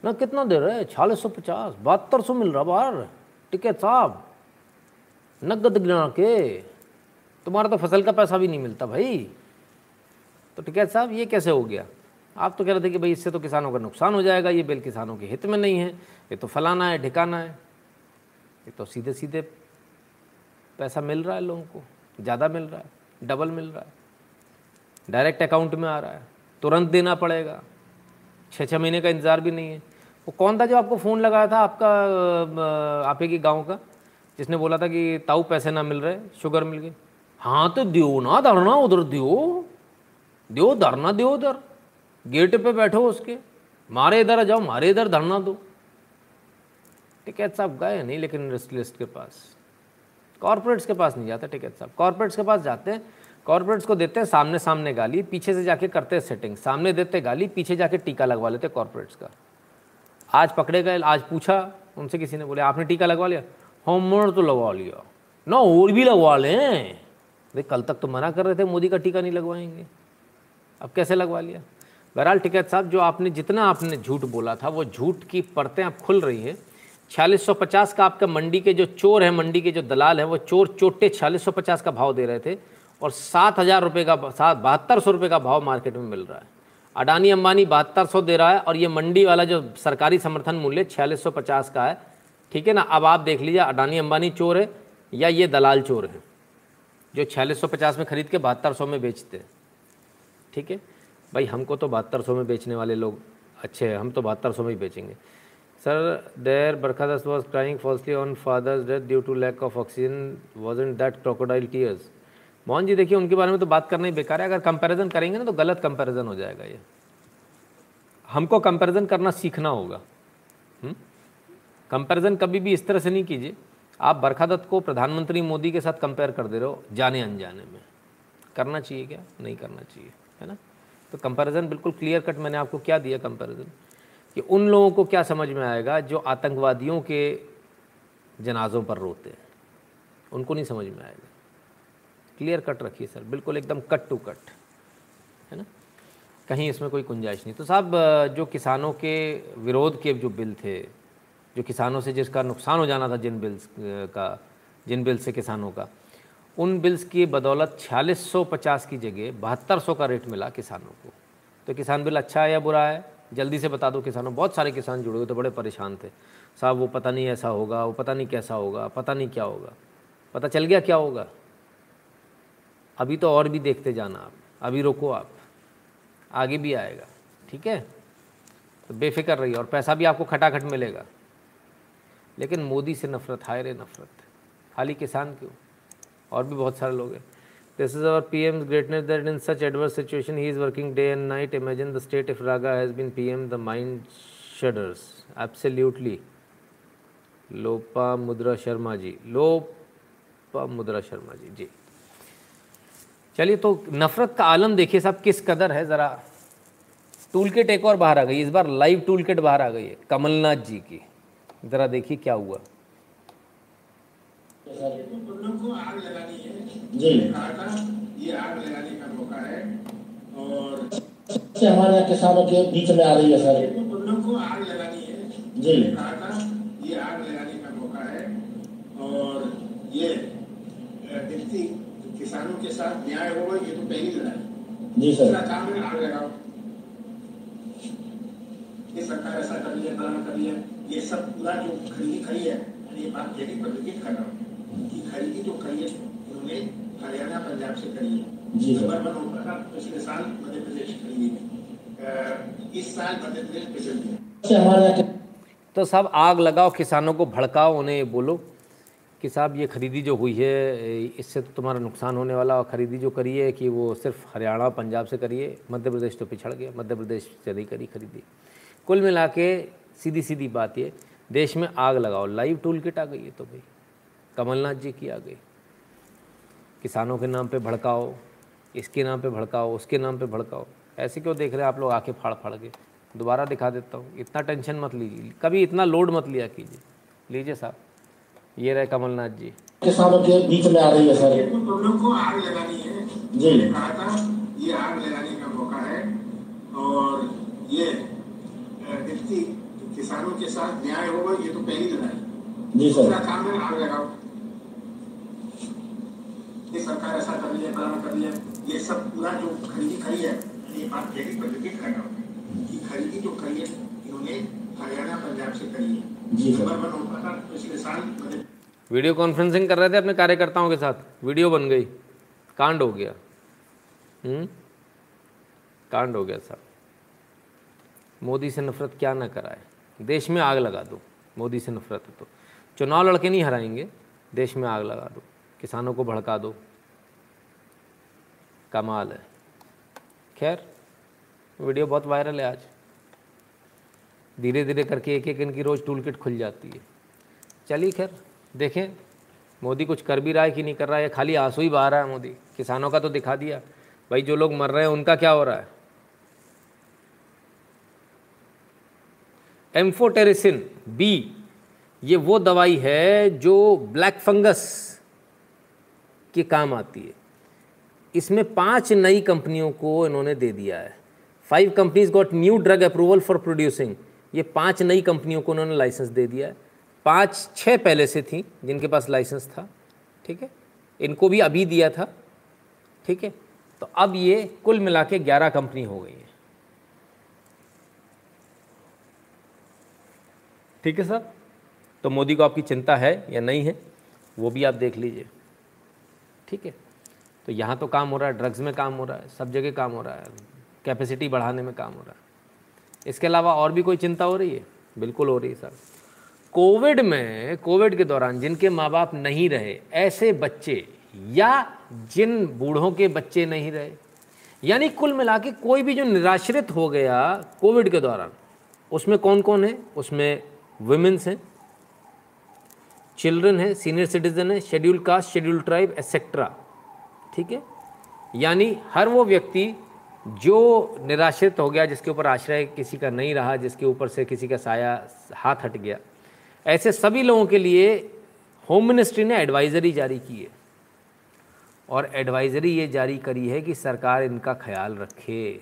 ना कितना दे रहे छियालीस सौ पचास। बहत्तर सौ मिल रहा बाहर। टिकैत साहब, नगद गिना के। तुम्हारा तो फ़सल का पैसा भी नहीं मिलता भाई। तो टिकैत साहब, ये कैसे हो गया? आप तो कह रहे थे कि भाई इससे तो किसानों का नुकसान हो जाएगा, ये बिल किसानों के हित में नहीं है। ये तो फलाना है, ढिकाना है। ये तो सीधे सीधे पैसा मिल रहा है लोगों को। ज़्यादा मिल रहा है, डबल मिल रहा है। डायरेक्ट अकाउंट में आ रहा है। तुरंत देना पड़ेगा। छः छः महीने का इंतज़ार भी नहीं है। वो कौन था जो आपको फ़ोन लगाया था आपका आपे की गाँव का, जिसने बोला था कि ताऊ पैसे ना मिल रहे, शुगर मिल गए हाँ तो दियो ना, धरना उधर दियो। दियो, धरना दियो उधर। गेट पे बैठो उसके। मारे इधर आ जाओ, मारे इधर धरना दो। टिकैत साहब गए नहीं, लेकिन इंडस्ट्रियलिस्ट के पास। कॉरपोरेट्स के पास नहीं जाते टिकैत साहब। कॉरपोरेट्स के पास जाते हैं कॉरपोरेट्स को देते हैं सामने सामने गाली, पीछे से जाके करते हैं सेटिंग। सामने देते गाली, पीछे जाके टीका लगवा लेते कॉरपोरेट्स का। आज पकड़े गए, आज पूछा, उनसे किसी ने बोले, आपने टीका लगवा लिया? हमने तो लगवा लिया। ना, और भी लगवा लें? भाई कल तक तो मना कर रहे थे, मोदी का टीका नहीं लगवाएँगे। अब कैसे लगवा लिया? बहरहाल, टिकैत साहब, जो आपने, जितना आपने झूठ बोला था, वो झूठ की परतें अब खुल रही हैं। छियालीस सौ पचास का आपका मंडी के जो चोर है, मंडी के जो दलाल हैं, वो चोर चोटे छियालीस सौ पचास का भाव दे रहे थे और सात हज़ार रुपये का, सात, बहत्तर सौ रुपये का भाव मार्केट में मिल रहा है। अडानी अंबानी बहत्तर सौ दे रहा है और ये मंडी वाला जो सरकारी समर्थन मूल्य छियालीस सौ पचास का है ठीक है ना अब आप देख लीजिए अडानी अंबानी चोर है या ये दलाल चोर है जो छियालीस सौ पचास में खरीद के बहत्तर सौ में बेचते हैं ठीक है भाई हमको तो बहत्तर सौ में बेचने वाले लोग अच्छे हैं हम तो बहत्तर सौ में ही बेचेंगे Sir, there Barkhadas was crying falsely on father's death due to lack of oxygen. Wasn't that crocodile tears? Mohan ji, देखिए, उनके बारे में तो बात करना ही बेकार है। अगर कंपैरिजन करेंगे ना तो गलत कंपैरिजन हो जाएगा ये। हमको कंपैरिजन करना सीखना होगा। कंपैरिजन कभी भी इस तरह से नहीं कीजिए। आप बरखा दत्त को प्रधानमंत्री मोदी के साथ कंपेयर कर दे रहे हो, जाने अनजाने में। करना चाहिए क्या? नहीं करना चाहिए, है ना? तो कंपैरिजन बिल्कुल क्लियर कट मैंने आपको क्या दिया कंपैरिजन कि उन लोगों को क्या समझ में आएगा जो आतंकवादियों के जनाजों पर रोते हैं? उनको नहीं समझ में आएगा। क्लियर कट रखिए सर, बिल्कुल एकदम कट टू कट है ना? कहीं इसमें कोई गुंजाइश नहीं। तो साहब जो किसानों के विरोध के जो बिल थे, जो किसानों से जिसका नुकसान हो जाना था जिन बिल्स का, जिन बिल से किसानों का, उन बिल्स की बदौलत छियालीस सौ पचास की जगह बहत्तर सौ का रेट मिला किसानों को। तो किसान बिल अच्छा है या बुरा है? जल्दी से बता दो किसानों, बहुत सारे किसान जुड़े हुए तो बड़े परेशान थे। साहब, वो पता नहीं ऐसा होगा, वो पता नहीं कैसा होगा, पता नहीं क्या होगा। पता चल गया क्या होगा? अभी तो और भी देखते जाना आप, अभी रोको आप, आगे भी आएगा, ठीक है? तो बेफिक्र रहिए, और पैसा भी आपको खटाखट मिलेगा। लेकिन मोदी से नफरत, हाय रे नफरत खाली किसान क्यों? और भी बहुत सारे लोग हैं। This is our P M greatness that in such adverse situation he is working day and night imagine the state if RaGa has been P M the mind shudders absolutely Lopamudra Sharma ji लोपा मुद्रा शर्मा जी जी चलिए तो नफरत का आलम देखिए साहब किस कदर है ज़रा टूल किट एक और बाहर आ गई इस बार लाइव टूल किट बाहर आ गई है कमलनाथ जी की। ज़रा देखिए क्या हुआ। जी। ये आग लगाने का मौका है और से हमारे किसानों के बीच में आ रही है सर। को आग लगानी है। जी। ये आग लगाने का मौका है और ये व्यक्ति किसानों के साथ न्याय होगा ये तो पहली लड़ाई जी सर। काम में आग लगाओ। ये सरकार ऐसा कर लिया कर लिया ये सब पूरा जो खरीदी खड़ी है ये बात यही प्रदर्शित कर रहा हूँ की खरीदी जो करी है उन्होंने हरियाणा पंजाब से करी है। जी नंबर वन होता था पिछले साल मध्य प्रदेश खरीदी है। इस साल मध्य प्रदेश पिछले तो सब आग लगाओ किसानों को भड़काओ उन्हें बोलो। कि साहब, ये खरीदी जो हुई है इससे तो तुम्हारा नुकसान होने वाला, और ख़रीदी जो करी है कि वो सिर्फ़ हरियाणा, पंजाब से करिए मध्य प्रदेश तो पिछड़ गया, मध्य प्रदेश से नहीं करी खरीदी। कुल मिला के सीधी सीधी बात ये, देश में आग लगाओ, लाइव टूल किट आ गई है तो भाई, कमलनाथ जी की आ गई। किसानों के नाम पे भड़काओ, इसके नाम पे भड़काओ, उसके नाम पे भड़काओ। ऐसे क्यों देख रहे हैं आप लोग आके फाड़ फाड़ के? दोबारा दिखा देता हूँ, इतना टेंशन मत लीजिए, कभी इतना लोड मत लिया कीजिए। लीजिए साहब। ये रहे कमलनाथ जी। किसानों के बीच में आ रही है सर। को आग लगानी है। जी। ये आग लगाने का मौका है। और ये व्यक्ति किसानों के साथ न्याय होगा ये तो पहली लड़ाई जी सर। काम में आग लगाओ। ये सरकार ऐसा कर रही है फलाना कर रही है। ये सब पूरा जो खरीदी खरी है ये बात रहा हूँ कि खरीदी जो करी है इन्होंने हरियाणा पंजाब से करी है। वीडियो कॉन्फ्रेंसिंग कर रहे थे अपने कार्यकर्ताओं के साथ। वीडियो बन गई। कांड हो गया। हम्म? कांड हो गया साहब। मोदी से नफरत क्या ना कराए। देश में आग लगा दो। मोदी से नफरत है तो। चुनाव लड़के नहीं हराएँगे। देश में आग लगा दो। किसानों को भड़का दो। कमाल है। खैर, वीडियो बहुत वायरल है आज। धीरे धीरे करके एक एक इनकी रोज़ टूल किट खुल जाती है। चलिए खैर, देखें, मोदी कुछ कर भी रहा है कि नहीं कर रहा है? खाली आँसू ही बहा रहा है मोदी। किसानों का तो दिखा दिया। भाई, जो लोग मर रहे हैं, उनका क्या हो रहा है? एम्फोटेरिसिन बी, ये वो दवाई है जो ब्लैक फंगस के काम आती है। इसमें पाँच नई कंपनियों को इन्होंने दे दिया है। Five companies got new drug approval for producing. ये पाँच नई कंपनियों को उन्होंने लाइसेंस दे दिया है। पाँच छः पहले से थी जिनके पास लाइसेंस था, ठीक है? इनको भी अभी दिया था, ठीक है? तो अब ये कुल मिला के ग्यारह कंपनी हो गई है। ठीक है सर? तो मोदी को आपकी चिंता है या नहीं है, वो भी आप देख लीजिए। ठीक है? तो यहाँ तो काम हो रहा है, ड्रग्स में काम हो रहा है, सब जगह काम हो रहा है, कैपेसिटी बढ़ाने में काम हो रहा है। इसके अलावा और भी कोई चिंता हो रही है? बिल्कुल हो रही है, सर। कोविड में, कोविड के दौरान जिनके माँ बाप नहीं रहे, ऐसे बच्चे या जिन बूढ़ों के बच्चे नहीं रहे, यानी कुल मिला के कोई भी जो निराश्रित हो गया कोविड के दौरान, उसमें कौन कौन है? उसमें वुमेन्स हैं चिल्ड्रन है सीनियर सिटीजन है schedule caste schedule tribe etcetera ठीक है? यानी हर वो व्यक्ति जो निराश्रित हो गया, जिसके ऊपर आश्रय किसी का नहीं रहा, जिसके ऊपर से किसी का साया हाथ हट गया, ऐसे सभी लोगों के लिए होम मिनिस्ट्री ने एडवाइज़री जारी की है। और एडवाइज़री ये जारी करी है कि सरकार इनका ख्याल रखे।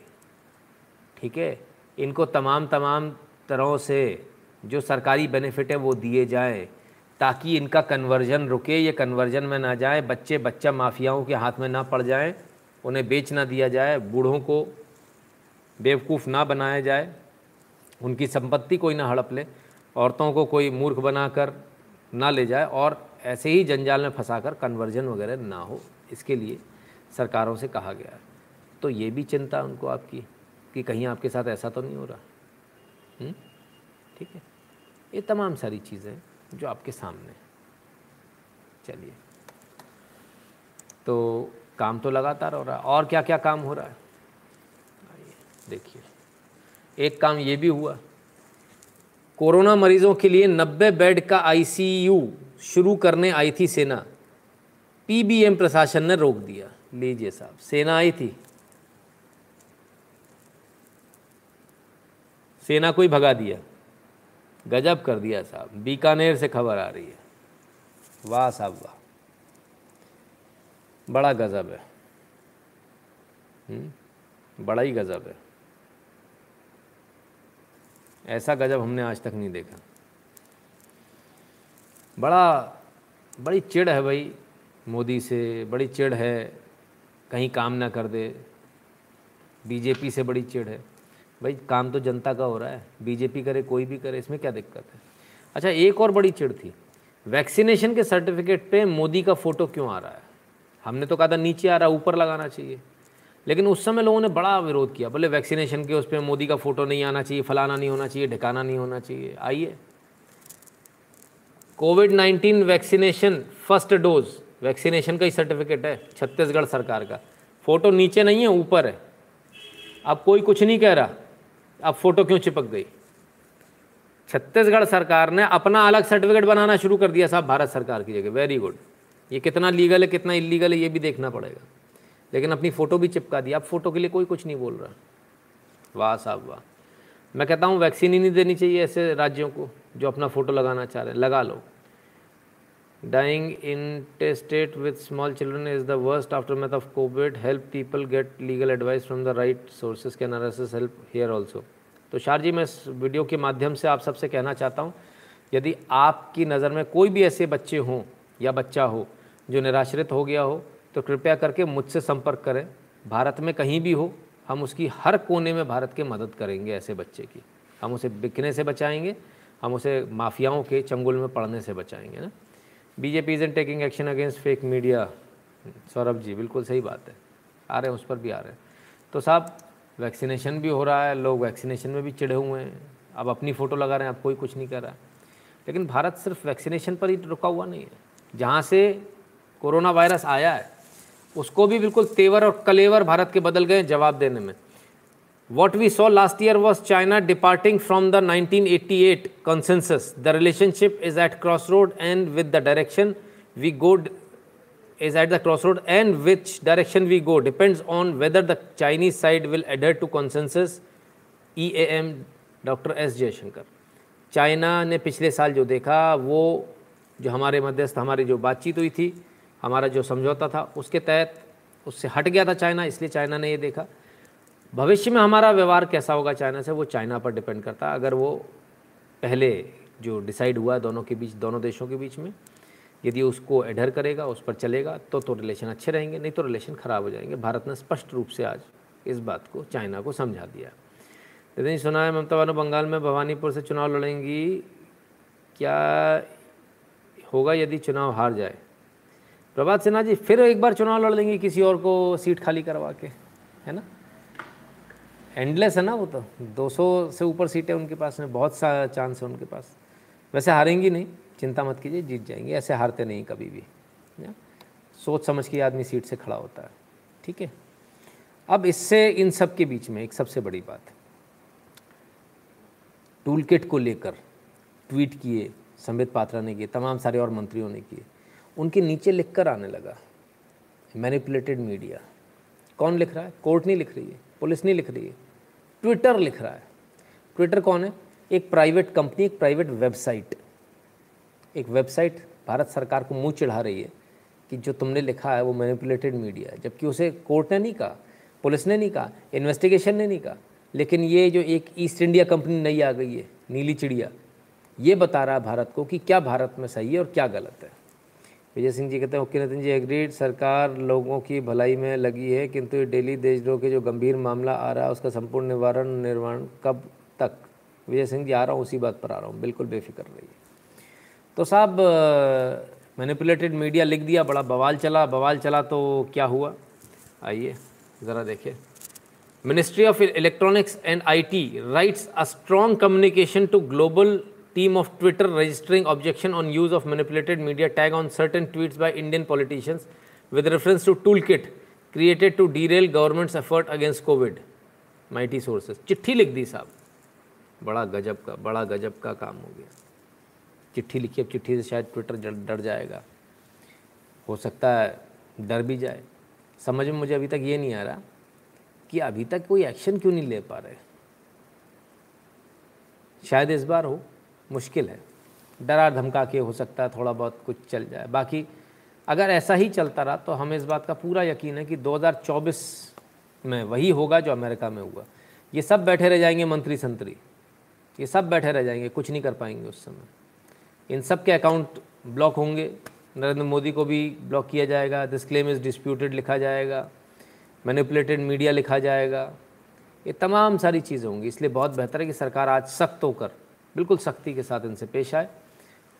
ठीक है? इनको तमाम तमाम तरह से जो सरकारी बेनिफिट है वो दिए जाएँ, ताकि इनका कन्वर्जन रुके, ये कन्वर्जन में ना जाए, बच्चे, बच्चा, माफियाओं के हाथ में ना पड़ जाएँ उन्हें बेच ना दिया जाए, बूढ़ों को बेवकूफ़ ना बनाया जाए, उनकी संपत्ति कोई ना हड़प ले, औरतों को कोई मूर्ख बनाकर ना ले जाए और ऐसे ही जंजाल में फंसाकर कन्वर्जन वगैरह ना हो, इसके लिए सरकारों से कहा गया है। तो ये भी चिंता उनको आपकी, कि कहीं आपके साथ ऐसा तो नहीं हो रहा? हम्म? ठीक है। ये तमाम सारी चीज़ें जो आपके सामने चलिए। तो काम तो लगातार हो रहा है। और क्या क्या काम हो रहा है? देखिए। एक काम ये भी हुआ। कोरोना मरीजों के लिए 90 बेड का आईसीयू शुरू करने आई थी सेना। पीबीएम प्रशासन ने रोक दिया। लीजिए साहब, सेना आई थी। सेना को ही भगा दिया। गजब कर दिया साहब। बीकानेर से खबर आ रही है। वाह साहब, वाह। बड़ा गजब है। हम्म, बड़ा ही गजब है। ऐसा गजब हमने आज तक नहीं देखा। बड़ा बड़ी चिड़ है भाई मोदी से बड़ी चिड़ है कहीं काम ना कर दे। बीजेपी से बड़ी चिड़ है। भाई काम तो जनता का हो रहा है बीजेपी करे कोई भी करे इसमें क्या दिक्कत है? अच्छा एक और बड़ी चिड़ थी वैक्सीनेशन के सर्टिफिकेट पे मोदी का फ़ोटो क्यों आ रहा है? हमने तो कहा था नीचे आ रहा, ऊपर लगाना चाहिए। लेकिन उस समय लोगों ने बड़ा विरोध किया। बोले वैक्सीनेशन के उस पर मोदी का फ़ोटो नहीं आना चाहिए, फलाना नहीं होना चाहिए, ढिकाना नहीं होना चाहिए। आइए। Covid 19 vaccination first dose vaccination का ही सर्टिफिकेट है, छत्तीसगढ़ सरकार का। फ़ोटो नीचे नहीं है, ऊपर है। अब कोई कुछ नहीं कह रहा। अब फ़ोटो क्यों चिपक गई? छत्तीसगढ़ सरकार ने अपना अलग सर्टिफिकेट बनाना शुरू कर दिया साहब, भारत सरकार की जगह। वेरी गुड ये कितना लीगल है, कितना इलीगल है, ये भी देखना पड़ेगा। लेकिन अपनी फ़ोटो भी चिपका दी। आप फ़ोटो के लिए कोई कुछ नहीं बोल रहा। वाह साहब, वाह। मैं कहता हूँ, वैक्सीन ही नहीं देनी चाहिए ऐसे राज्यों को, जो अपना फ़ोटो लगाना चाह रहे हैं। लगा लो। Dying intestate with small children is the worst aftermath of Covid help people get legal advice from the right sources can analysis help here also तो शार जी, मैं इस वीडियो के माध्यम से आप सबसे कहना चाहता हूँ, यदि आपकी नज़र में कोई भी ऐसे बच्चे हों या बच्चा हो जो निराश्रित हो गया हो तो कृपया करके मुझसे संपर्क करें। भारत में कहीं भी हो, हम उसकी हर कोने में भारत के मदद करेंगे ऐसे बच्चे की। हम उसे बिकने से बचाएँगे, हम उसे माफियाओं के चंगुल में पड़ने से बचाएँगे ना। BJP is in taking action against fake media Saurabh ji, बिल्कुल सही बात है। आ रहे हैं, उस पर भी आ रहे हैं। तो साहब, वैक्सीनेशन भी हो रहा है, लोग वैक्सीनेशन में भी चिड़े हुए हैं। अब अपनी फ़ोटो लगा रहे हैं, अब कोई कुछ नहीं कर रहा। लेकिन भारत सिर्फ़ वैक्सीनेशन पर ही रुका हुआ नहीं है। जहाँ से कोरोना वायरस आया है, उसको भी बिल्कुल तेवर और कलेवर भारत के बदल गए जवाब देने में। What we saw last year was China departing from the 1988 consensus. The relationship is at cross road and with the direction we go is at is at the crossroad and which direction we go depends on whether the Chinese side will adhere to consensus. EAM doctor S Jaishankar China ने पिछले साल जो देखा, वो जो हमारे मध्यस्थ, हमारी जो बातचीत हुई थी हमारा जो समझौता था, उसके तहत उससे हट गया था चाइना, इसलिए चाइना ने ये देखा। भविष्य में हमारा व्यवहार कैसा होगा चाइना से, वो चाइना पर डिपेंड करता। है अगर वो पहले जो डिसाइड हुआ है दोनों के बीच, दोनों देशों के बीच में, यदि उसको एडर करेगा, उस पर चलेगा तो तो रिलेशन अच्छे रहेंगे, नहीं तो रिलेशन ख़राब हो जाएँगे। भारत ने स्पष्ट रूप से आज इस बात को, चाइना को समझा दिया। यदि सुना है ममता बानो, बंगाल में भवानीपुर से चुनाव लड़ेंगी। क्या होगा यदि चुनाव हार जाए? प्रभात सिन्हा जी, फिर एक बार चुनाव लड़ लेंगे किसी और को सीट खाली करवा के, है ना? एंडलेस है ना वो तो। 200 से ऊपर सीटें उनके पास में बहुत सा चांस है उनके पास। वैसे हारेंगी नहीं, चिंता मत कीजिए, जीत जाएँगे। ऐसे हारते नहीं कभी भी ना? सोच समझ के आदमी सीट से खड़ा होता है, ठीक है? अब इससे, इन सब के बीच में एक सबसे बड़ी बात। टूल किट को लेकर ट्वीट किए, संबित पात्रा ने किए, तमाम सारे और मंत्रियों ने किए। उनके नीचे लिख कर आने लगा। मैनिपुलेटेड मीडिया कौन लिख रहा है? कोर्ट नहीं लिख रही है। पुलिस नहीं लिख रही है। ट्विटर लिख रहा है। ट्विटर कौन है? एक प्राइवेट कंपनी एक प्राइवेट वेबसाइट एक वेबसाइट भारत सरकार को मुँह चढ़ा रही है कि जो तुमने लिखा है वो मैनिपुलेटेड मीडिया है। जबकि उसे कोर्ट ने नहीं कहा पुलिस ने नहीं कहा इन्वेस्टिगेशन ने नहीं कहा। लेकिन ये जो एक ईस्ट इंडिया कंपनी नई आ गई है, नीली चिड़िया, ये बता रहा है भारत को कि क्या भारत में सही है और क्या गलत है। विजय सिंह जी कहते हैं, ओके नितिन जी एग्रीड सरकार लोगों की भलाई में लगी है, किंतु ये डेली देशद्रोह के जो गंभीर मामला आ रहा है, उसका संपूर्ण निवारण निर्माण कब तक? विजय सिंह जी, आ रहा हूँ, उसी बात पर आ रहा हूँ, बिल्कुल बेफिक्र रही तो साहब मैनिपुलेटेड मीडिया लिख दिया, बड़ा बवाल चला बवाल चला तो क्या हुआ? आइए, ज़रा देखिए। Ministry of electronics and IT writes a strong communication to global team of Twitter registering objection on use of manipulated media tag on certain tweets by Indian politicians with reference to toolkit created to derail government's effort against Covid MeitY sources चिट्ठी लिख दी साहब बड़ा गजब का बड़ा गजब का काम हो गया चिट्ठी लिखी अब चिट्ठी से शायद ट्विटर डर जाएगा हो सकता है डर भी जाए समझ में मुझे अभी तक ये नहीं आ रहा कि अभी तक कोई एक्शन क्यों नहीं ले पा रहे शायद इस बार हो मुश्किल है। डरा धमका के हो सकता है, थोड़ा बहुत कुछ चल जाए। बाकी अगर ऐसा ही चलता रहा तो हमें इस बात का पूरा यकीन है कि 2024 में वही होगा जो अमेरिका में हुआ। ये सब बैठे रह जाएँगे मंत्री संतरी। ये सब बैठे रह जाएँगे, कुछ नहीं कर पाएँगे उस समय। इन सब के अकाउंट ब्लॉक होंगे। नरेंद्र मोदी को भी ब्लॉक किया जाएगा। दिस क्लेम इज़ डिस्प्यूटेड लिखा जाएगा। मैनिपुलेटेड मीडिया लिखा जाएगा। ये तमाम सारी चीज़ें होंगी। इसलिए बहुत बेहतर है कि सरकार आज सख्त होकर बिल्कुल सख्ती के साथ इनसे पेश आए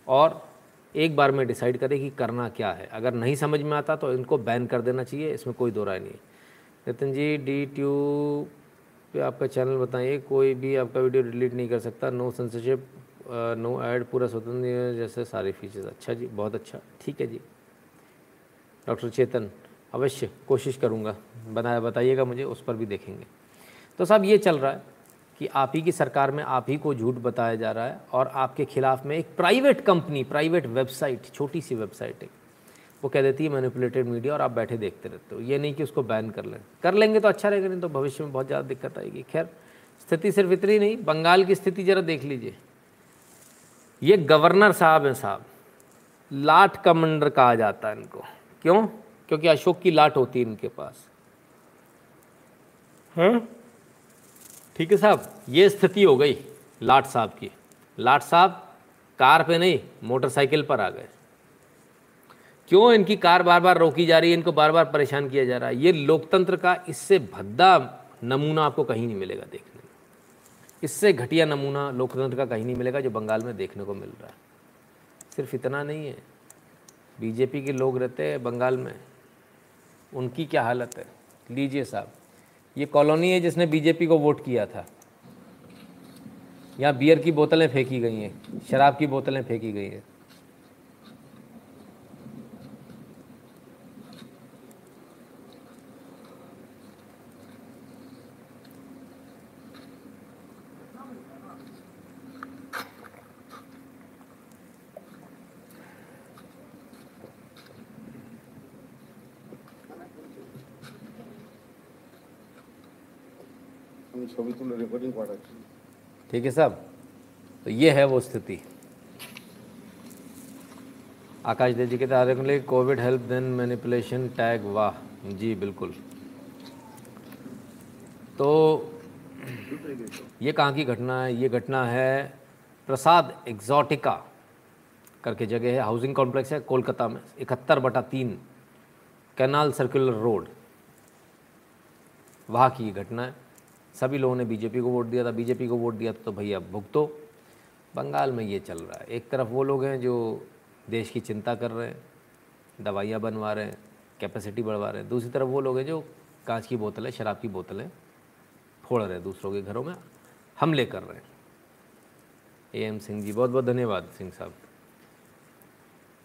और एक बार में डिसाइड करें कि करना क्या है। अगर नहीं समझ में आता तो इनको बैन कर देना चाहिए, इसमें कोई दो राय नहीं है। नितिन जी डी ट्यूब पे आपका चैनल बताइए, कोई भी आपका वीडियो डिलीट नहीं कर सकता, नो सेंसरशिप नो ऐड, पूरा स्वतंत्र जैसे सारे फीचर्स अच्छा जी, बहुत अच्छा। ठीक है जी। डॉक्टर चेतन, अवश्य कोशिश करूँगा। बनाया बताइएगा मुझे, उस पर भी देखेंगे। तो साहब, ये चल रहा है। कि आप ही की सरकार में आप ही को झूठ बताया जा रहा है और आपके खिलाफ में एक प्राइवेट कंपनी प्राइवेट वेबसाइट छोटी सी वेबसाइट है। वो कह देती है मैनिपुलेटेड मीडिया और आप बैठे देखते रहते हो। ये नहीं कि उसको बैन कर लें। कर लेंगे तो अच्छा रहेगा, नहीं तो भविष्य में बहुत ज़्यादा दिक्कत आएगी। खैर, स्थिति सिर्फ़ इतनी नहीं, बंगाल की स्थिति ज़रा देख लीजिए। ये गवर्नर साहब हैं साहब। लाट कमांडर कहा जाता है इनको। क्यों? क्योंकि अशोक की लाट होती है इनके पास। हाँ? ठीक है साहब, ये स्थिति हो गई लाट साहब की। लाट साहब कार पे नहीं, मोटरसाइकिल पर आ गए। क्यों इनकी कार बार बार रोकी जा रही है, इनको बार बार परेशान किया जा रहा है? ये लोकतंत्र का इससे भद्दा नमूना आपको कहीं नहीं मिलेगा देखने में। इससे घटिया नमूना लोकतंत्र का कहीं नहीं मिलेगा जो बंगाल में देखने को मिल रहा है। सिर्फ़ इतना नहीं है। बीजेपी के लोग रहते हैं बंगाल में। उनकी क्या हालत है? लीजिए साहब ये कॉलोनी है जिसने बीजेपी को वोट किया था। यहाँ बियर की बोतलें फेंकी गई हैं, शराब की बोतलें फेंकी गई हैं। ठीक है साहब? तो ये है वो स्थिति। आकाश देव जी कहते आरकली Covid help then manipulation tag वाह, जी बिल्कुल। तो ये कहाँ की घटना है? ये घटना है प्रसाद एग्जॉटिका करके जगह है। हाउसिंग कॉम्प्लेक्स है कोलकाता में, इकहत्तर बटा तीन कैनाल सर्कुलर रोड वहाँ की ये घटना है। सभी लोगों ने बीजेपी को वोट दिया था, बीजेपी को वोट दिया था तो भैया भुगतो। बंगाल में ये चल रहा है। एक तरफ़ वो लोग हैं जो देश की चिंता कर रहे हैं, दवाइयाँ बनवा रहे हैं कैपेसिटी बढ़वा रहे हैं। दूसरी तरफ़ वो लोग हैं जो कांच की बोतलें, शराब की बोतलें फोड़ रहे हैं दूसरों के घरों में, हमले कर रहे हैं। ए एम सिंह जी, बहुत बहुत धन्यवाद सिंह साहब।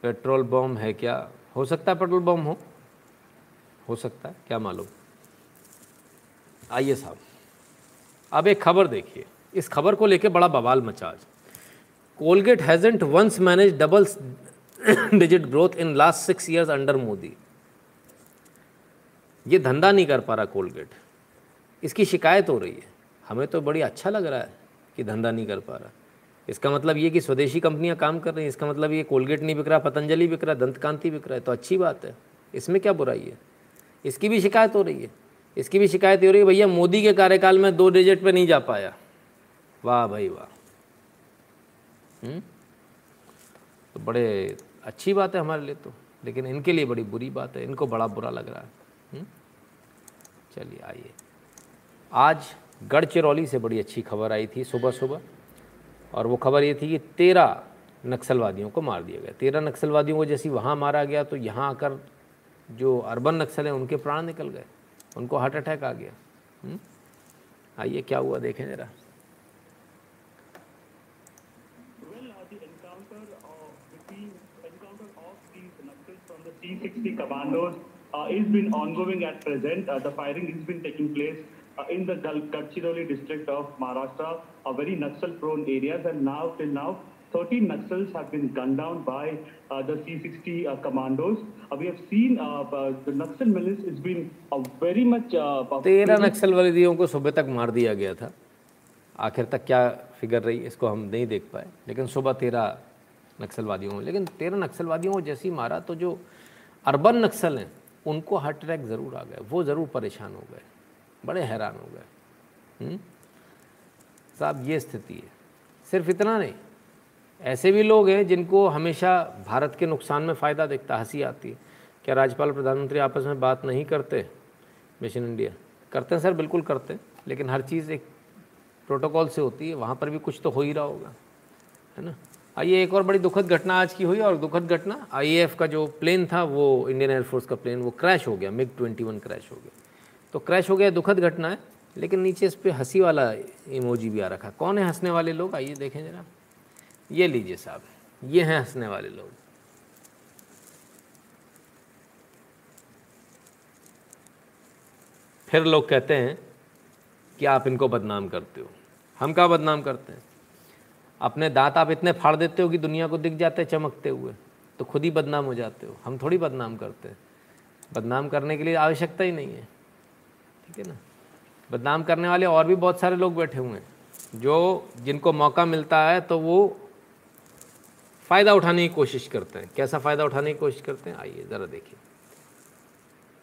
पेट्रोल बम है क्या? हो सकता है पेट्रोल बम हो? हो सकता है, क्या मालूम? आइए साहब। अब एक खबर देखिए। इस खबर को लेकर बड़ा बवाल मचा आज। Colgate hasn't once manage double digit growth in last six years under Modi ये धंधा नहीं कर पा रहा कोलगेट। इसकी शिकायत हो रही है। हमें तो बड़ी अच्छा लग रहा है कि धंधा नहीं कर पा रहा। इसका मतलब ये कि स्वदेशी कंपनियाँ काम कर रही हैं। इसका मतलब ये कोलगेट नहीं बिक रहा, पतंजलि बिक रहा दंत कांति बिक रहा है तो अच्छी बात है। इसमें क्या बुराई है? इसकी भी शिकायत हो रही है। इसकी भी शिकायत हो रही है भैया मोदी के कार्यकाल में दो डिजिट पे नहीं जा पाया। वाह भाई वाह। हम्म? तो बड़े अच्छी बात है हमारे लिए तो लेकिन इनके लिए बड़ी बुरी बात है, इनको बड़ा बुरा लग रहा है। हम्म? चलिए आइए। आज गढ़चिरौली से बड़ी अच्छी खबर आई थी सुबह सुबह, और वो खबर ये थी कि तेरह नक्सलवादियों को मार दिया गया। तेरह नक्सलवादियों को जैसे वहाँ मारा गया तो यहाँ आकर जो अर्बन नक्सल हैं, उनके प्राण निकल गए। उनको हार्ट अटैक आ गया हम्म? आइए क्या हुआ देखें ज़रा Well, uh, the encounter of between encounter of these Naxals from the C-60 commandos uh, is been ongoing at present. Uh, the firing has been taking place uh, in the Gadchiroli district of Maharashtra, a very Naxal-prone areas, and now till now. 13 Naxals have been gunned down by uh, the C-60 uh, commandos. Uh, we have seen uh, uh, the Naxal milice has been uh, very much. Uh, तेरह नक्सलवादियों को सुबह तक मार दिया गया था आखिर तक क्या फिगर रही इसको हम नहीं देख पाए लेकिन सुबह तेरह नक्सलवादियों को लेकिन तेरह नक्सलवादियों को जैसे ही मारा तो जो अर्बन नक्सल हैं उनको हार्ट अटैक ज़रूर आ गए वो ज़रूर परेशान हो गए बड़े हैरान हो गए हम्म? साहब ये स्थिति है सिर्फ़ इतना नहीं ऐसे भी लोग हैं जिनको हमेशा भारत के नुकसान में फ़ायदा दिखता, हँसी आती है। क्या राज्यपाल, प्रधानमंत्री आपस में बात नहीं करते? मिशन इंडिया करते हैं सर, बिल्कुल करते हैं, लेकिन हर चीज़ एक प्रोटोकॉल से होती है, वहाँ पर भी कुछ तो हो ही रहा होगा, है ना? आइए, एक और बड़ी दुखद घटना आज की हुई, और दुखद घटना आईएएफ का जो प्लेन था, वो इंडियन एयरफोर्स का प्लेन वो क्रैश हो गया मिग ट्वेंटी वन क्रैश हो गया। तो क्रैश हो गया, दुखद घटना है, लेकिन नीचे इस पर हँसी वाला इमोजी भी आ रखा कौन है हंसने वाले लोग? आइए, देखें जरा। ये लीजिए साहब, ये हैं हंसने वाले लोग। फिर लोग कहते हैं कि आप इनको बदनाम करते हो। हम क्या बदनाम करते हैं? अपने दांत आप इतने फाड़ देते हो कि दुनिया को दिख जाते हैं चमकते हुए तो खुद ही बदनाम हो जाते हो। हम थोड़ी बदनाम करते हैं। बदनाम करने के लिए आवश्यकता ही नहीं है, ठीक है ना? बदनाम करने वाले और भी बहुत सारे लोग बैठे हुए हैं, जो जिनको मौका मिलता है तो वो फ़ायदा उठाने की कोशिश करते हैं। कैसा फ़ायदा उठाने की कोशिश करते हैं? आइए, ज़रा देखिए।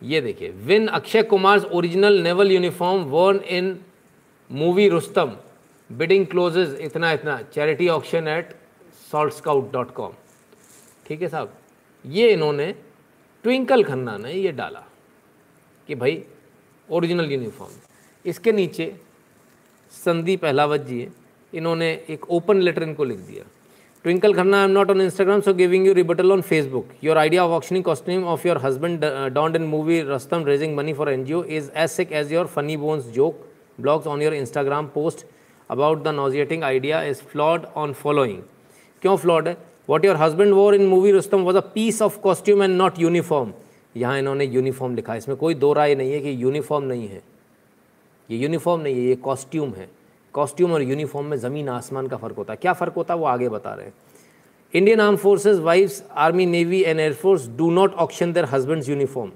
ये देखिए, win Akshay Kumar original naval uniform worn in movie Rustom bidding closes इतना इतना। Charity option at salt scout dot com ठीक है साहब? ये इन्होंने ट्विंकल खन्ना ने ये डाला कि भाई ओरिजिनल यूनिफॉर्म इसके नीचे संदीप अहलावत जी इन्होंने एक ओपन लेटर इनको लिख दिया। Twinkle Khanna I am not on Instagram so giving you rebuttal on Facebook your idea of auctioning costume of your husband donned in movie Rustom raising money for NGO is as sick as your funny bones joke blogs on your Instagram post about the nauseating idea is flawed on following क्यों फ्लॉड है what your husband wore in movie Rustom was a piece of costume and not uniform यहाँ इन्होंने यूनिफॉर्म लिखा है। इसमें कोई दो राय नहीं है कि यूनिफॉर्म नहीं है। ये यूनिफॉर्म नहीं है, ये कॉस्ट्यूम है। कॉस्ट्यूम और यूनिफॉर्म में ज़मीन आसमान का फ़र्क होता है। क्या फ़र्क होता है? वो आगे बता रहे हैं। Indian arm forces wives army navy and air force do not auction their husbands uniform.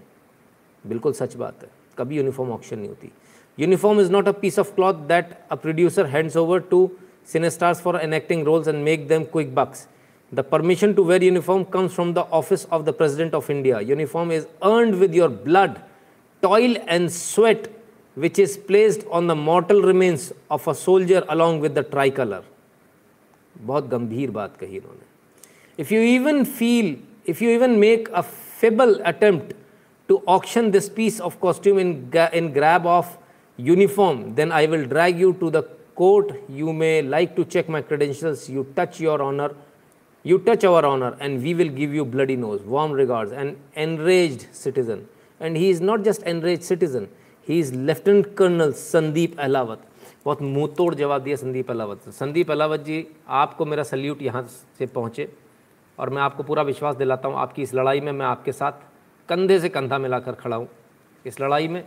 बिल्कुल सच बात है। कभी यूनिफॉर्म ऑक्शन नहीं होती। Uniform is not a piece of cloth that a producer hands over to cinestars for enacting roles and make them quick bucks. The permission to wear uniform comes from the office of the President of India. Uniform is earned with your blood, toil and sweat, which is placed on the mortal remains of a soldier along with the tricolor. बहुत गंभीर बात कही इन्होंने if you even feel if you even make a feeble attempt to auction this piece of costume in, ga- in grab of uniform then i will drag you to the court you may like to check my credentials you touch your honor you touch our honor and we will give you bloody nose warm regards an enraged citizen and he is not just enraged citizen he is lieutenant colonel Sandeep ahlawat. बहुत मुँह तोड़ जवाब दिया संदीप अलावत ने। संदीप अलावत जी, आपको मेरा सल्यूट यहाँ से पहुँचे और मैं आपको पूरा विश्वास दिलाता हूँ, आपकी इस लड़ाई में मैं आपके साथ कंधे से कंधा मिलाकर खड़ा हूँ। इस लड़ाई में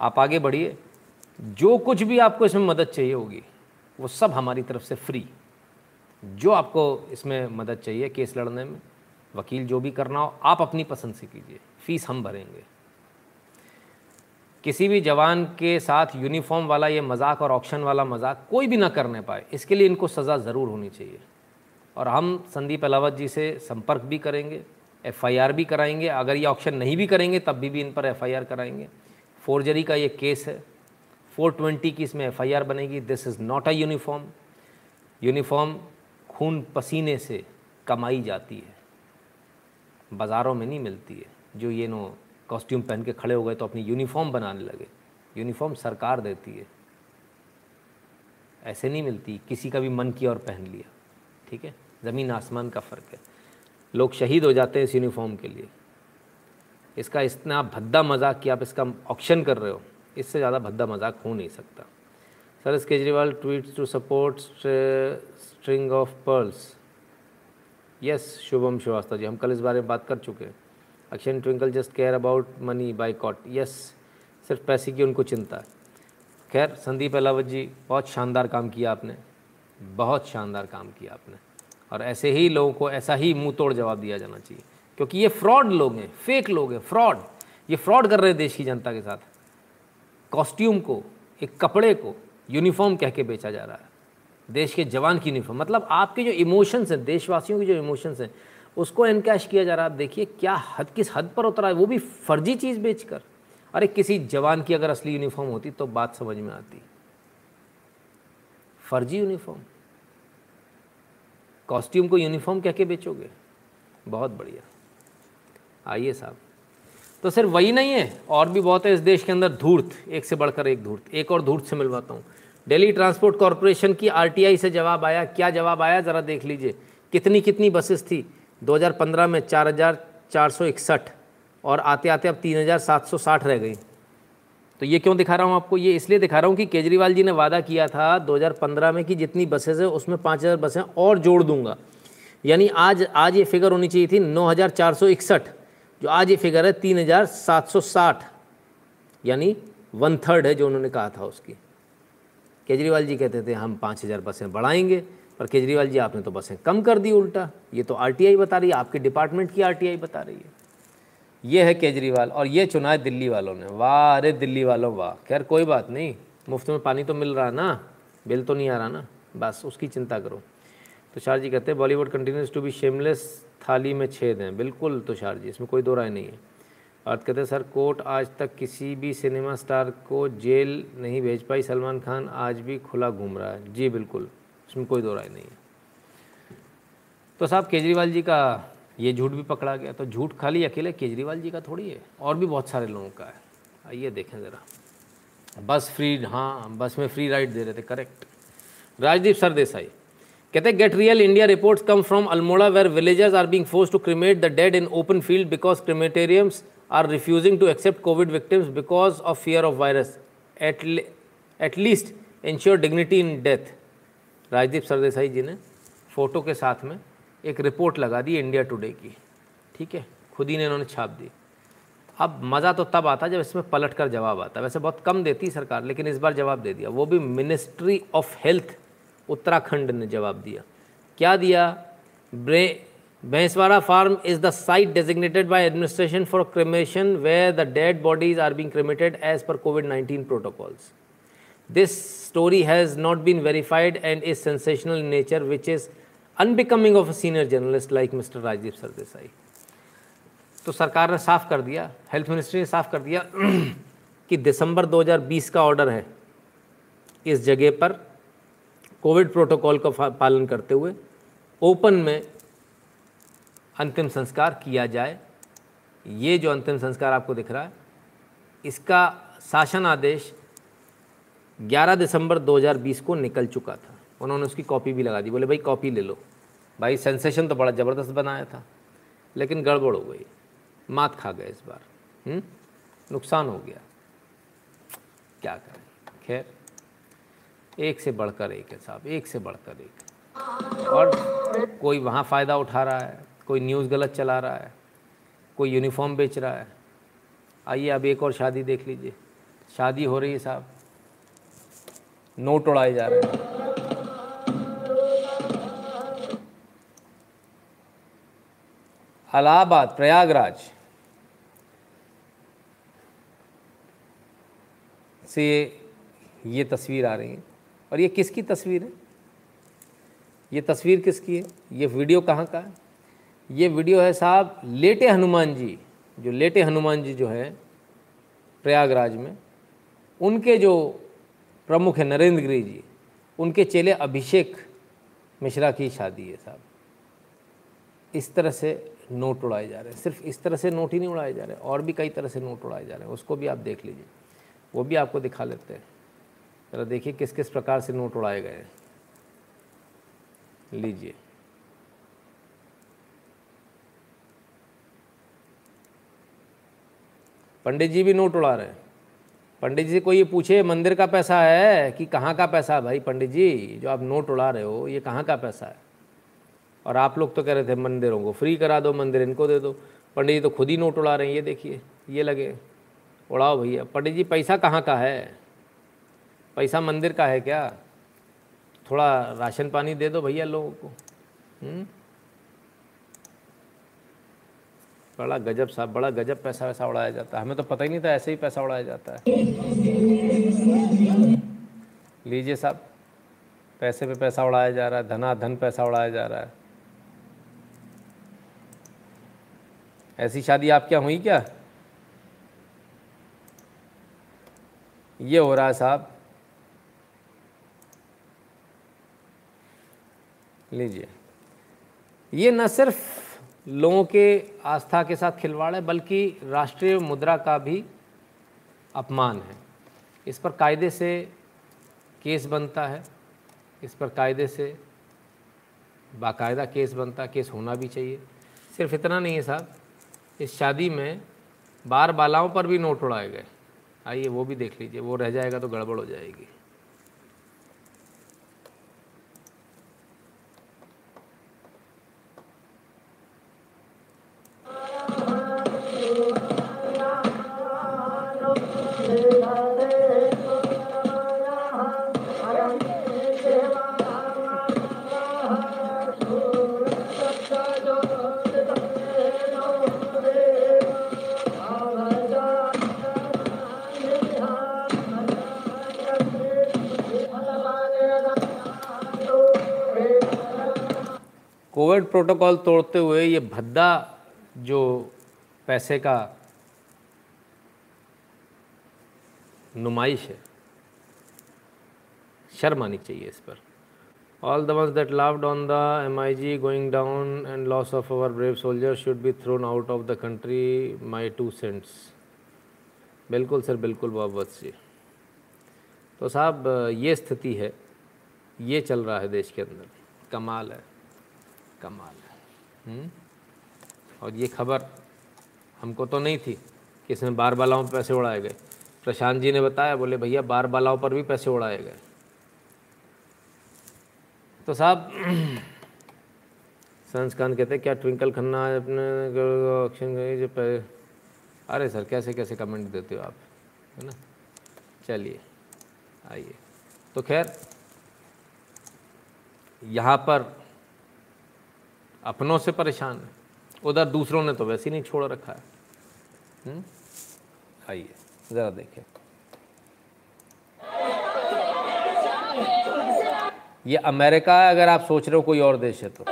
आप आगे बढ़िए। जो कुछ भी आपको इसमें मदद चाहिए होगी, वो सब हमारी तरफ़ से फ्री जो आपको इसमें मदद चाहिए केस लड़ने में, वकील जो भी करना हो, आप अपनी पसंद से कीजिए। फ़ीस हम भरेंगे। किसी भी जवान के साथ यूनिफॉर्म वाला ये मज़ाक और ऑप्शन वाला मज़ाक कोई भी ना करने पाए इसके लिए इनको सज़ा ज़रूर होनी चाहिए। और हम संदीप अलावत जी से संपर्क भी करेंगे एफआईआर भी कराएँगे अगर ये ऑप्शन नहीं भी करेंगे तब भी, भी इन पर एफआईआर कराएँगे। फोर्जरी का ये केस है 420 की इसमें एफआईआर बनेगी this is not a uniform uniform खून पसीने से कमाई जाती है बाज़ारों में नहीं मिलती है जो ये नो कॉस्ट्यूम पहन के खड़े हो गए तो अपनी यूनिफॉर्म बनाने लगे। यूनिफॉर्म सरकार देती है। ऐसे नहीं मिलती, किसी का भी मन किया और पहन लिया। ठीक है? ज़मीन आसमान का फ़र्क है। लोग शहीद हो जाते हैं इस यूनिफॉर्म के लिए। इसका इतना भद्दा मज़ाक कि आप इसका ऑप्शन कर रहे हो। इससे ज़्यादा भद्दा मज़ाक हो नहीं सकता। सर, इस Kejriwal tweets to support string of pearls yes Shubham Shrivastava ji, हम कल इस बारे में बात कर चुके हैं। Akshay Twinkle just care about money boycott yes सिर्फ़ पैसे की उनको चिंता। है खैर, संदीप अलावत जी, बहुत शानदार काम किया आपने। बहुत शानदार काम किया आपने। और ऐसे ही लोगों को ऐसा ही मुँह तोड़ जवाब दिया जाना चाहिए। क्योंकि ये फ्रॉड लोग हैं फेक लोग हैं, फ्रॉड। ये फ्रॉड कर रहे हैं देश की जनता के साथ। कॉस्ट्यूम को, एक कपड़े को, यूनिफॉर्म कह के बेचा जा रहा है। देश के जवान की यूनिफॉर्म मतलब आपके जो इमोशंस हैं, देशवासियों के जो इमोशंस हैं उसको एनकैश किया जा रहा है। आप देखिए क्या हद, किस हद पर उतरा है। वो भी फर्जी चीज़ बेचकर। अरे, किसी जवान की अगर असली यूनिफॉर्म होती तो बात समझ में आती। फर्जी यूनिफॉर्म। कॉस्ट्यूम को यूनिफॉर्म कह के बेचोगे? बहुत बढ़िया। आइए साहब। तो सिर्फ़ वही नहीं है, और भी बहुत है इस देश के अंदर धूर्त, एक से बढ़कर एक धूर्त। एक और धूर्त से मिलवाता हूँ। दिल्ली ट्रांसपोर्ट कॉरपोरेशन की आरटीआई से जवाब आया। क्या जवाब आया? ज़रा देख लीजिए। कितनी कितनी बसेस थी? 2015 में चार हज़ार चार सौ इकसठ और आते आते अब तीन हज़ार सात सौ साठ रह गई। तो ये क्यों दिखा रहा हूँ आपको? ये इसलिए दिखा रहा हूँ कि केजरीवाल जी ने वादा किया था 2015 में कि जितनी बसेस है, उसमें पाँच हज़ार बसें और जोड़ दूँगा। यानी आज आज ये फिगर होनी चाहिए थी नौ हज़ार चार सौ इकसठ, जो आज ये फिगर है तीन हज़ार सात सौ साठ। यानी वन थर्ड है जो उन्होंने कहा था उसकी। केजरीवाल जी कहते थे, हम पाँच हज़ार बसें बढ़ाएँगे पर केजरीवाल जी, आपने तो बसें कम कर दी उल्टा। ये तो आरटीआई बता रही है, आपके डिपार्टमेंट की आरटीआई बता रही है। ये है केजरीवाल, और ये चुना है दिल्ली वालों ने। वाह, अरे दिल्ली वालों, वाह। खैर, कोई बात नहीं, मुफ़्त में पानी तो मिल रहा ना, बिल तो नहीं आ रहा ना, बस उसकी चिंता करो। तुषार जी कहते हैं, Bollywood continues to be shameless थाली में छेद हैं। बिल्कुल तुषार जी, इसमें कोई दो राय नहीं है। अर्थ कहते हैं, सर, कोर्ट आज तक किसी भी सिनेमा स्टार को जेल नहीं भेज पाई। सलमान खान आज भी खुला घूम रहा है। जी, बिल्कुल। इसमें कोई दो राय नहीं है। तो साहब, केजरीवाल जी का ये झूठ भी पकड़ा गया। तो झूठ खाली अकेले केजरीवाल जी का थोड़ी है, और भी बहुत सारे लोगों का है। आइए देखें ज़रा। बस फ्री हाँ बस में फ्री राइड दे रहे थे करेक्ट राजदीप सरदेसाई, कहते get real India reports come from Almora where villagers are being force to cremate the dead in open field because crematoriums are refusing to accept Covid victims because of fear of virus at at least ensure dignity in death Rajdeep Sardesai ji ने फ़ोटो के साथ में एक रिपोर्ट लगा दी इंडिया टुडे की। ठीक है? खुद ही ने इन्होंने छाप दी। अब मज़ा तो तब आता जब इसमें पलट कर जवाब आता। वैसे बहुत कम देती सरकार, लेकिन इस बार जवाब दे दिया। वो भी मिनिस्ट्री ऑफ़ हेल्थ उत्तराखंड ने जवाब दिया। क्या दिया? ब्रे, Bhainswada farm is the site designated by administration for cremation, where the dead bodies are being cremated as per Covid nineteen protocols. This story has not been verified and sensational in nature which is unbecoming of a senior journalist like mister Rajdeep Sardesai तो सरकार ने साफ़ कर दिया हेल्थ मिनिस्ट्री ने साफ़ कर दिया कि दिसंबर 2020 का ऑर्डर है। इस जगह पर कोविड प्रोटोकॉल का पालन करते हुए ओपन में अंतिम संस्कार किया जाए। ये जो अंतिम संस्कार आपको दिख रहा है, इसका शासन आदेश 11 दिसंबर 2020 को निकल चुका था। उन्होंने उसकी कॉपी भी लगा दी। बोले, भाई, कॉपी ले लो। भाई, सेंसेशन तो बड़ा ज़बरदस्त बनाया था, लेकिन गड़बड़ हो गई। मात खा गए इस बार। हुँ? हम्म? नुकसान हो गया। क्या करें? खैर, एक से बढ़कर एक है साहब, एक से बढ़कर एक। और कोई वहाँ फ़ायदा उठा रहा है? कोई न्यूज़ गलत चला रहा है? कोई यूनिफॉर्म बेच रहा है? आइए अब एक और शादी देख लीजिए। शादी हो रही है साहब। नोट उड़ाए जा रहे हैं। अलाहाबाद, प्रयागराज। से ये तस्वीर आ रही है। और ये किसकी तस्वीर है? ये तस्वीर किसकी है? ये वीडियो कहाँ का है? ये वीडियो है साहब लेटे हनुमान जी, जो लेटे हनुमान जी जो हैं प्रयागराज में, उनके जो प्रमुख है नरेंद्र गिरी जी। उनके चेले अभिषेक मिश्रा की शादी है साहब। इस तरह से नोट उड़ाए जा रहे हैं। सिर्फ़ इस तरह से नोट ही नहीं उड़ाए जा रहे, और भी कई तरह से नोट उड़ाए जा रहे हैं। उसको भी आप देख लीजिए। वो भी आपको दिखा लेते हैं। जरा देखिए किस किस प्रकार से नोट उड़ाए गए हैं। लीजिए। पंडित जी भी नोट उड़ा रहे हैं। पंडित जी कोई ये पूछे, मंदिर का पैसा है कि कहाँ का पैसा? है भाई पंडित जी, जो आप नोट उड़ा रहे हो, ये कहाँ का पैसा है? और आप लोग तो कह रहे थे मंदिरों को, फ्री करा दो मंदिर, इनको दे दो। पंडित जी तो खुद ही नोट उड़ा रहे हैं, ये देखिए, ये लगे। उड़ाओ भैया। पंडित जी, पैसा कहाँ का है? पैसा मंदिर का है क्या? थोड़ा राशन पानी दे दो भैया लोगों को। हुँ? बड़ा गजब साहब बड़ा गजब पैसा वैसा उड़ाया जाता है। हमें तो पता ही नहीं था ऐसे ही पैसा उड़ाया जाता है। लीजिए साहब, पैसे पे पैसा उड़ाया जा रहा है, धना धन पैसा उड़ाया जा रहा है। ऐसी शादी आप क्या हुई क्या? ये हो रहा है साहब। लीजिए। ये न सिर्फ़ लोगों के आस्था के साथ खिलवाड़ है, बल्कि राष्ट्रीय मुद्रा का भी अपमान है। इस पर कायदे से केस बनता है, इस पर कायदे से बाकायदा केस बनता है, केस होना भी चाहिए। सिर्फ़ इतना नहीं है साहब, इस शादी में बार बालाओं पर भी नोट उड़ाए गए। आइए, वो भी देख लीजिए, वो रह जाएगा तो गड़बड़ हो जाएगी। प्रोटोकॉल तोड़ते हुए ये भद्दा जो पैसे का नुमाइश है, शर्म आनी चाहिए इस पर। All the ones that loved on the M I G going down and loss of our brave soldier should be thrown out of the country my two cents बिल्कुल सर, बिल्कुल बहुत जी तो साहब, ये स्थिति है, ये चल रहा है देश के अंदर। कमाल है। कमाल है। हुँ? और ये खबर हमको तो नहीं थी कि इसमें बार बालाओं पर पैसे उड़ाए गए। प्रशांत जी ने बताया, बोले, भैया बार बालाओं पर भी पैसे उड़ाए गए। तो साहब, संस्कान कहते क्या ट्विंकल खन्ना अपने ऑक्शन गए जो. अरे सर, कैसे कैसे कमेंट देते हो आप? है ना? चलिए, आइए। तो खैर, यहाँ पर अपनों से परेशान है। उधर दूसरों ने तो वैसे ही नहीं छोड़ रखा है। आइए, ज़रा देखें। ये अमेरिका है, अगर आप सोच रहे हो कोई और देश है तो।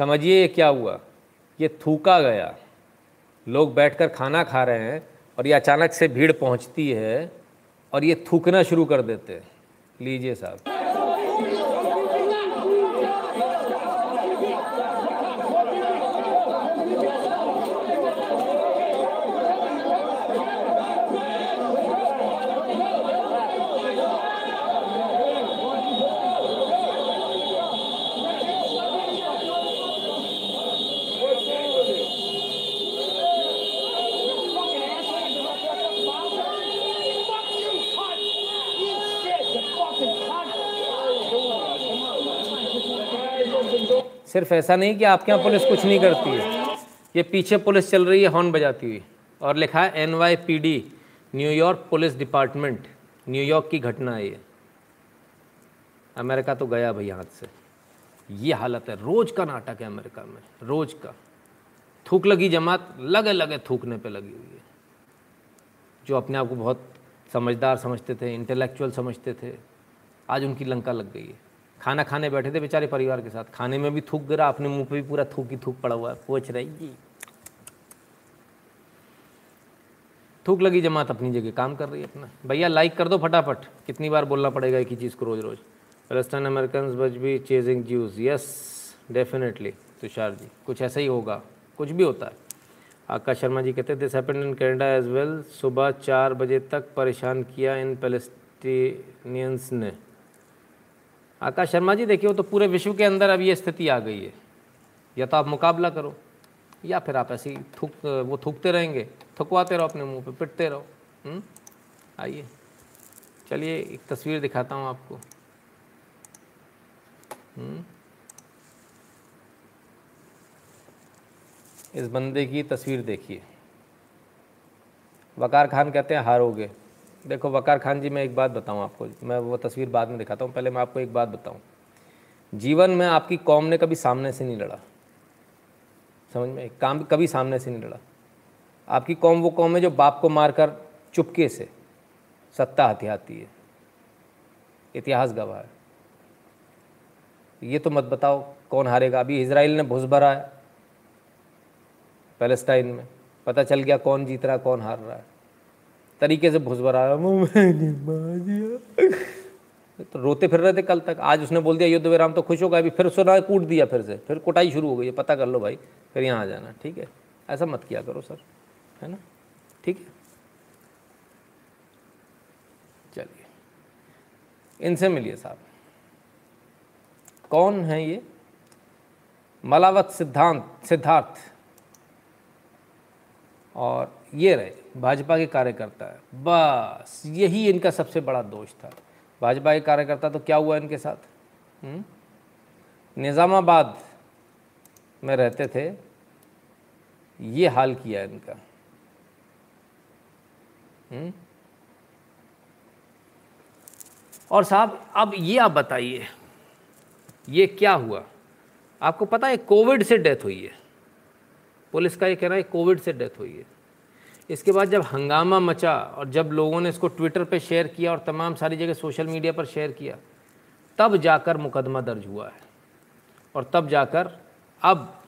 समझिए ये क्या हुआ? ये थूका गया। लोग बैठकर खाना खा रहे हैं और ये अचानक से भीड़ पहुँचती है और ये थूकना शुरू कर देते हैं। लीजिए साहब। सिर्फ़ ऐसा नहीं कि आपके यहाँ पुलिस कुछ नहीं करती है। ये पीछे पुलिस चल रही है, हॉर्न बजाती हुई। और लिखा है N Y P D New York police department New York की घटना है ये। अमेरिका तो गया भाई हाथ से। ये हालत है, रोज का नाटक है अमेरिका में, रोज का। थूक लगी जमात, लगे लगे थूकने पे लगी हुई है। जो अपने आप को बहुत समझदार समझते थे इंटेलेक्चुअल समझते थे, आज उनकी लंका लग गई है। खाना खाने बैठे थे बेचारे परिवार के साथ। खाने में भी थूक गिरा अपने मुँह पे भी पूरा थूक ही थूक पड़ा हुआ है। पोच रही जी थूक लगी जमात अपनी जगह, काम कर रही है अपना। भैया लाइक कर दो फटाफट। कितनी बार बोलना पड़ेगा एक ही चीज़ को रोज़ रोज़ पैलेस्टाइन अमेरिकन बज भी chasing Jews yes definitely Tushar ji. कुछ ऐसा ही होगा। कुछ भी होता है। आकाश शर्मा जी कहते this happened in Canada as well सुबह चार बजे तक परेशान किया इन पैलेस्टीनियंस ने। आकाश शर्मा जी, देखिए वो तो पूरे विश्व के अंदर अब ये स्थिति आ गई है या तो आप मुकाबला करो, या फिर आप ऐसे ही थूक, वो थूकते रहेंगे, थकवाते रहो अपने मुँह पे, पिटते रहो हम्म? आइए, चलिए, एक तस्वीर दिखाता हूँ आपको हम्म? इस बंदे की तस्वीर देखिए वकार खान कहते हैं, हारोगे देखो, वकार खान जी, मैं एक बात बताऊँ आपको। मैं वो तस्वीर बाद में दिखाता हूँ, पहले मैं आपको एक बात बताऊँ। जीवन में आपकी कौम ने कभी सामने से नहीं लड़ा। समझ में? काम कभी सामने से नहीं लड़ा। आपकी कौम वो कौम है जो बाप को मारकर चुपके से सत्ता हथियाती है। इतिहास गवाह है। ये तो मत बताओ कौन हारेगा। अभी इसराइल ने भुस भरा है, पैलेस्टाइन में। पता चल गया कौन जीत रहा है कौन हार रहा है। तरीके से भुस भरा तो रोते फिर रहे थे कल तक। आज उसने बोल दिया युद्ध विराम तो खुश होगा अभी फिर सुना कूट दिया फिर से। फिर कुटाई शुरू हो गई पता कर लो भाई, फिर यहाँ आ जाना, ठीक है? ऐसा मत किया करो सर, है ना? ठीक है? चलिए, इनसे मिलिए साहब। कौन है ये? मलावत सिद्धांत, सिद्धार्थ। और ये रहे, भाजपा के कार्यकर्ता है। बस, यही इनका सबसे बड़ा दोष था। भाजपा के कार्यकर्ता तो क्या हुआ इनके साथ? हम्म? निज़ामाबाद में रहते थे। ये हाल किया इनका। हुँ? और साहब, अब ये आप बताइए, ये क्या हुआ? आपको पता है, कोविड से डेथ हुई है। पुलिस का ये कहना है, कोविड से डेथ हुई है। इसके बाद जब हंगामा मचा और जब लोगों ने इसको ट्विटर पे शेयर किया और तमाम सारी जगह सोशल मीडिया पर शेयर किया, तब जाकर मुकदमा दर्ज हुआ है। और तब जाकर अब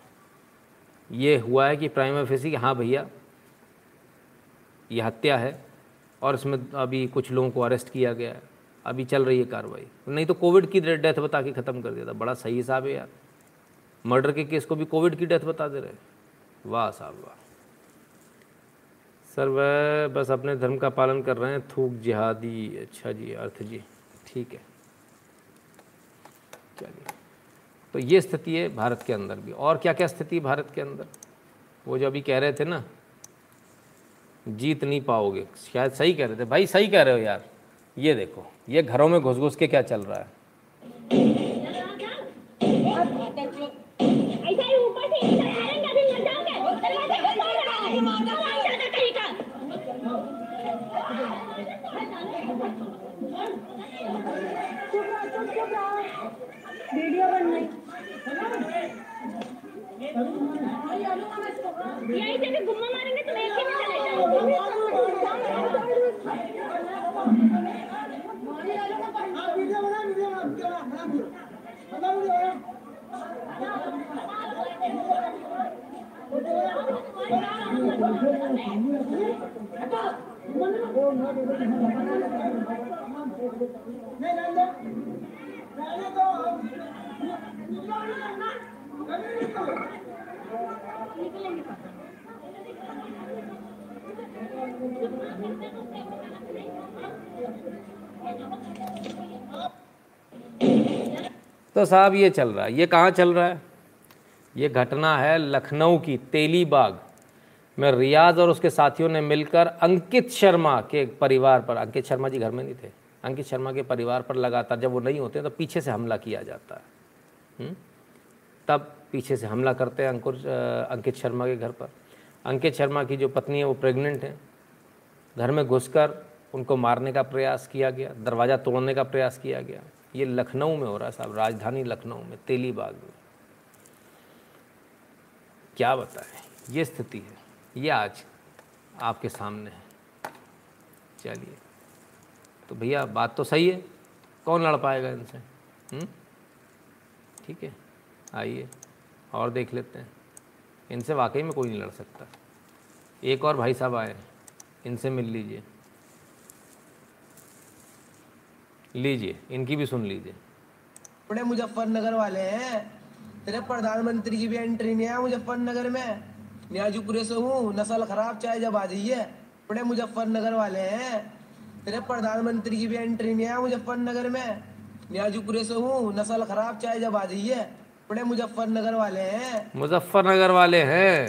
ये हुआ है कि प्राइम ऑफ़िस कि हाँ भैया, ये हत्या है और इसमें अभी कुछ लोगों को अरेस्ट किया गया है। अभी चल रही है कार्रवाई। नहीं तो कोविड की डेथ बता के ख़त्म कर दिया था। बड़ा सही हिसाब है यार। मर्डर के केस को भी कोविड की डेथ बता दे रहे वाह साहब, वाह। सर, वह बस अपने धर्म का पालन कर रहे हैं। थूक जिहादी अच्छा जी, अर्थ जी। ठीक है। चलिए। तो ये स्थिति है भारत के अंदर भी। और क्या क्या स्थिति भारत के अंदर? वो जो अभी कह रहे थे ना, जीत नहीं पाओगे। शायद सही कह रहे थे। भाई, सही कह रहे हो यार। ये देखो, ये घरों में घुस घुस के क्या चल रहा है? वीडियो बन रही यहीं से भी घुमा मारेंगे तो एक ही में चले नहीं। तो साहब ये चल रहा है। ये कहाँ चल रहा है? ये घटना है लखनऊ की तेली बाग में रियाज और उसके साथियों ने मिलकर अंकित शर्मा के परिवार पर, अंकित शर्मा जी घर में नहीं थे। अंकित शर्मा के परिवार पर लगातार जब वो नहीं होते हैं तो पीछे से हमला किया जाता है। हुँ? हम्म? तब पीछे से हमला करते हैं अंकुर अंकित शर्मा के घर पर। अंकित शर्मा की जो पत्नी है, वो प्रेग्नेंट है। घर में घुसकर उनको मारने का प्रयास किया गया, दरवाज़ा तोड़ने का प्रयास किया गया। ये लखनऊ में हो रहा है साहब, राजधानी लखनऊ में, तेलीबाग में। क्या बताएँ, ये स्थिति है, ये आज आपके सामने है। चलिए। तो भैया, बात तो सही है। कौन लड़ पाएगा इनसे? हम्म? ठीक है, आइए, और देख लेते हैं। इनसे वाकई में कोई नहीं लड़ सकता। एक और भाई साहब आए इनसे मिल लीजिए। लीजिए, इनकी भी सुन लीजिए। अपने मुजफ्फरनगर वाले हैं। तेरे प्रधानमंत्री की भी एंट्री नहीं है मुजफ्फरनगर में। न्याजुपुरे से हूँ, नस्ल खराब चाहे जब आ जाइए। अपने मुजफ्फरनगर वाले हैं। तेरे प्रधानमंत्री की भी एंट्री नहीं है मुजफ्फरनगर में। न्याजुपुरे से हूँ नस्ल खराब चाहे जब आ जाइए। अपने मुजफ्फरनगर वाले हैं। मुजफ्फरनगर वाले हैं।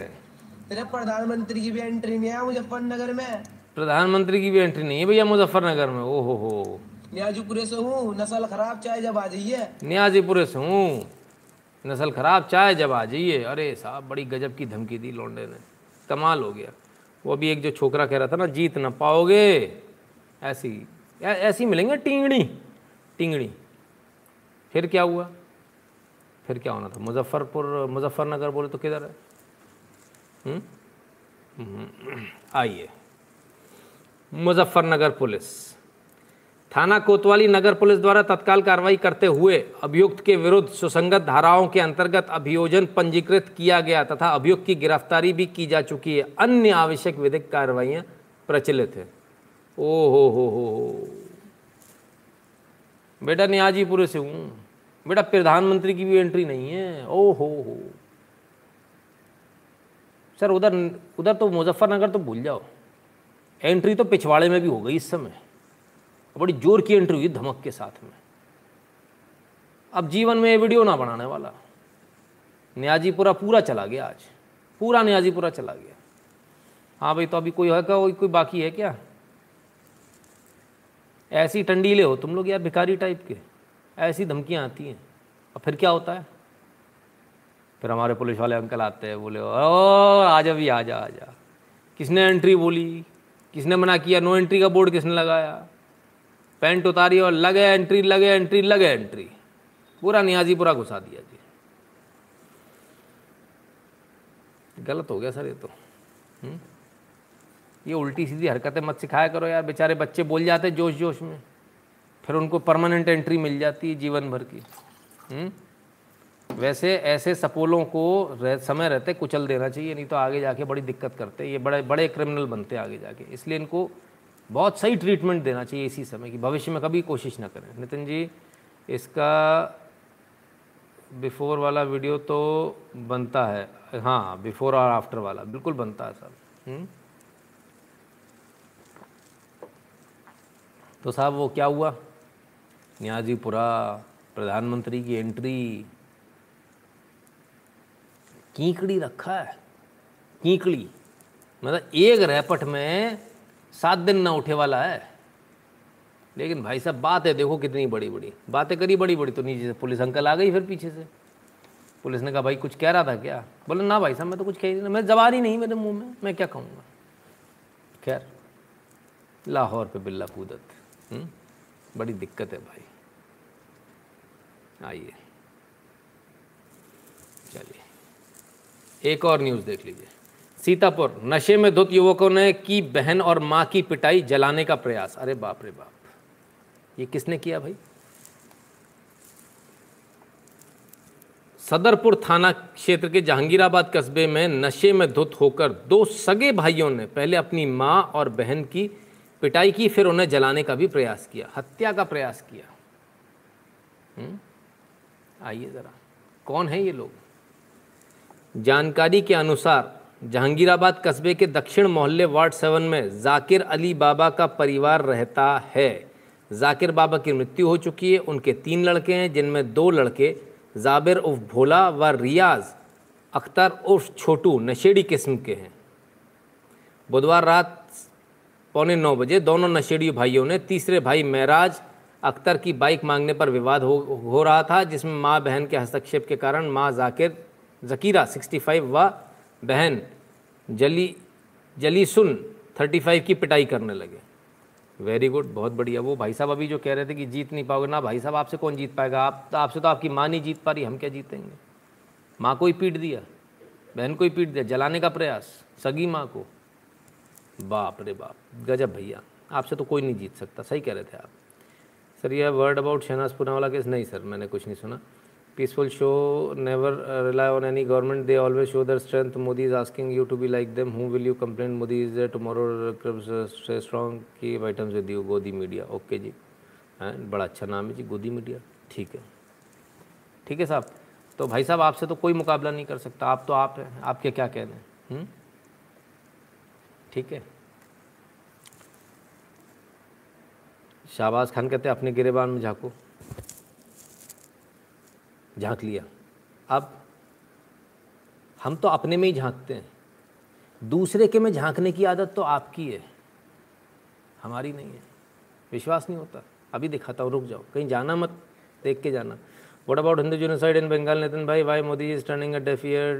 तेरे प्रधानमंत्री की भी एंट्री नहीं है मुजफ्फरनगर में। प्रधानमंत्री की भी एंट्री नहीं है भैया मुजफ्फरनगर में। ओ हो। हो न्याजुपुरे से हूँ नस्ल खराब चाहे जब आ जाइए। न्याजीपुरे से हूँ। नस्ल खराब चाहे जब आ जाइए। अरे साहब बड़ी गजब की धमकी दी लौंडे ने। कमाल हो गया। वो भी एक जो छोकरा कह रहा था ना जीत ना पाओगे। ऐसी ऐसी मिलेंगे टिंगड़ी टिंगड़ी। फिर क्या हुआ? फिर क्या होना था? मुजफ्फरपुर मुजफ्फरनगर बोले तो किधर है? हम्म? हम्म, आइए। मुजफ्फरनगर पुलिस। थाना कोतवाली नगर पुलिस द्वारा तत्काल कार्रवाई करते हुए अभियुक्त के विरुद्ध सुसंगत धाराओं के अंतर्गत अभियोजन पंजीकृत किया गया तथा अभियुक्त की गिरफ्तारी भी की जा चुकी है। अन्य आवश्यक विधिक कार्रवाइयाँ प्रचलित है। ओ हो हो हो। बेटा न्याजीपुरे से हूँ। बेटा, प्रधानमंत्री की भी एंट्री नहीं है। ओ हो। हो सर, उधर उधर तो मुजफ्फरनगर तो भूल जाओ। एंट्री तो पिछवाड़े में भी हो गई इस समय। बड़ी ज़ोर की एंट्री हुई धमक के साथ में। अब जीवन में ये वीडियो ना बनाने वाला। न्याजीपुरा पूरा चला गया आज। पूरा न्याजीपुरा चला गया। हाँ भाई तो अभी कोई है क्या? कोई बाकी है क्या? ऐसी टंडीले हो, तुम लोग यार भिखारी टाइप के। ऐसी धमकियाँ आती हैं। और फिर क्या होता है? फिर हमारे पुलिस वाले अंकल आते हैं, बोले, ओ आ जा भी आ जा आ जा किसने एंट्री बोली? किसने मना किया? नो एंट्री का बोर्ड किसने लगाया? पैंट उतारी और लगे एंट्री लगे एंट्री लगे एंट्री पूरा नियाजी, पूरा घुसा दिया जी। गलत हो गया सर ये तो। हम्म? ये उल्टी सीधी हरकतें मत सिखाया करो यार बेचारे बच्चे बोल जाते जोश जोश में। फिर उनको परमानेंट एंट्री मिल जाती है जीवन भर की। हम्म? वैसे ऐसे सपोलों को रह, समय रहते कुचल देना चाहिए नहीं तो आगे जाके बड़ी दिक्कत करते ये बड़े बड़े क्रिमिनल बनते हैं आगे जाके। इसलिए इनको बहुत सही ट्रीटमेंट देना चाहिए इसी समय की। भविष्य में कभी कोशिश ना करें। नितिन जी इसका बिफोर वाला वीडियो तो बनता है। हाँ बिफोर और आफ्टर वाला बिल्कुल बनता है सर तो साहब वो क्या हुआ? न्याजीपुरा प्रधानमंत्री की एंट्री कीकड़ी रखा है, कीकड़ी। मतलब एक रैपट में सात दिन ना उठे वाला है। लेकिन भाई साहब, बात है देखो कितनी बड़ी बड़ी बातें करी बड़ी बड़ी तो नीचे से पुलिस अंकल आ गई फिर पीछे से। पुलिस ने कहा, भाई, कुछ कह रहा था क्या? बोले, ना भाई साहब, मैं तो कुछ कह नहीं मैं जवान ही नहीं मेरे मुँह में। मैं क्या कहूँगा? खैर, लाहौर पे बिल्ला कूदत। हम्म? बड़ी दिक्कत है भाई। आइए। चलिए। एक और न्यूज़ देख लीजिए। सीतापुर, नशे में धुत युवकों ने की बहन और माँ की पिटाई जलाने का प्रयास। अरे बाप रे बाप। ये किसने किया भाई? सदरपुर थाना क्षेत्र के जहांगीराबाद कस्बे में नशे में धुत होकर दो सगे भाइयों ने पहले अपनी माँ और बहन की पिटाई की, फिर उन्हें जलाने का भी प्रयास किया, हत्या का प्रयास किया। हम्म? आइए ज़रा, कौन है ये लोग? जानकारी के अनुसार, जहांगीराबाद कस्बे के दक्षिण मोहल्ले वार्ड सेवन में जाकिर अली बाबा का परिवार रहता है। जाकिर बाबा की मृत्यु हो चुकी है, उनके तीन लड़के हैं, जिनमें दो लड़के, जाबिर उर्फ़ भोला व रियाज अख्तर उर्फ़ छोटू नशेड़ी किस्म के हैं। बुधवार रात पौने नौ बजे दोनों नशेड़ी भाइयों ने तीसरे भाई महराज अख्तर की बाइक मांगने पर विवाद हो हो रहा था, जिसमें माँ बहन के हस्तक्षेप के कारण माँ जाकिर, जकीरा 65 व बहन जली जली सुन 35 की पिटाई करने लगे। वेरी गुड, बहुत बढ़िया। वो भाई साहब अभी जो कह रहे थे कि जीत नहीं पाओगे, ना भाई साहब आपसे कौन जीत पाएगा? आप तो आपसे तो आपकी माँ नहीं जीत पा रही, हम क्या जीतेंगे? माँ को ही पीट दिया, बहन को ही पीट दिया, जलाने का प्रयास, सगी माँ को। बाप रे बाप, गजब भैया। आपसे तो कोई नहीं जीत सकता, सही कह रहे थे आप। सर, यह word about Shahnaz Poonawala case नहीं सर, मैंने कुछ नहीं सुना। Peaceful show never rely on any government they always show their strength Modi is asking you to be like them who will you complain Modi is there tomorrow strong key items with you Godi media. Okay जी। हैं, बड़ा अच्छा नाम है जी, गोदी मीडिया। ठीक है। ठीक है साहब। तो भाई साहब, आपसे तो कोई मुकाबला नहीं कर सकता। आप तो आप हैं। आपके क्या कहने हैं? हुँ? ठीक है। शाहबाज खान कहते हैं, अपने गिरेबान में झांको। झाँक लिया। अब हम तो अपने में ही झांकते हैं। दूसरे के में झांकने की आदत तो आपकी है। हमारी नहीं है। विश्वास नहीं होता। अभी दिखाता हूँ, रुक जाओ। कहीं जाना मत, देख के जाना। What about Hindu genocide in Bengal, Nitin भाई, why Modi is turning a deaf ear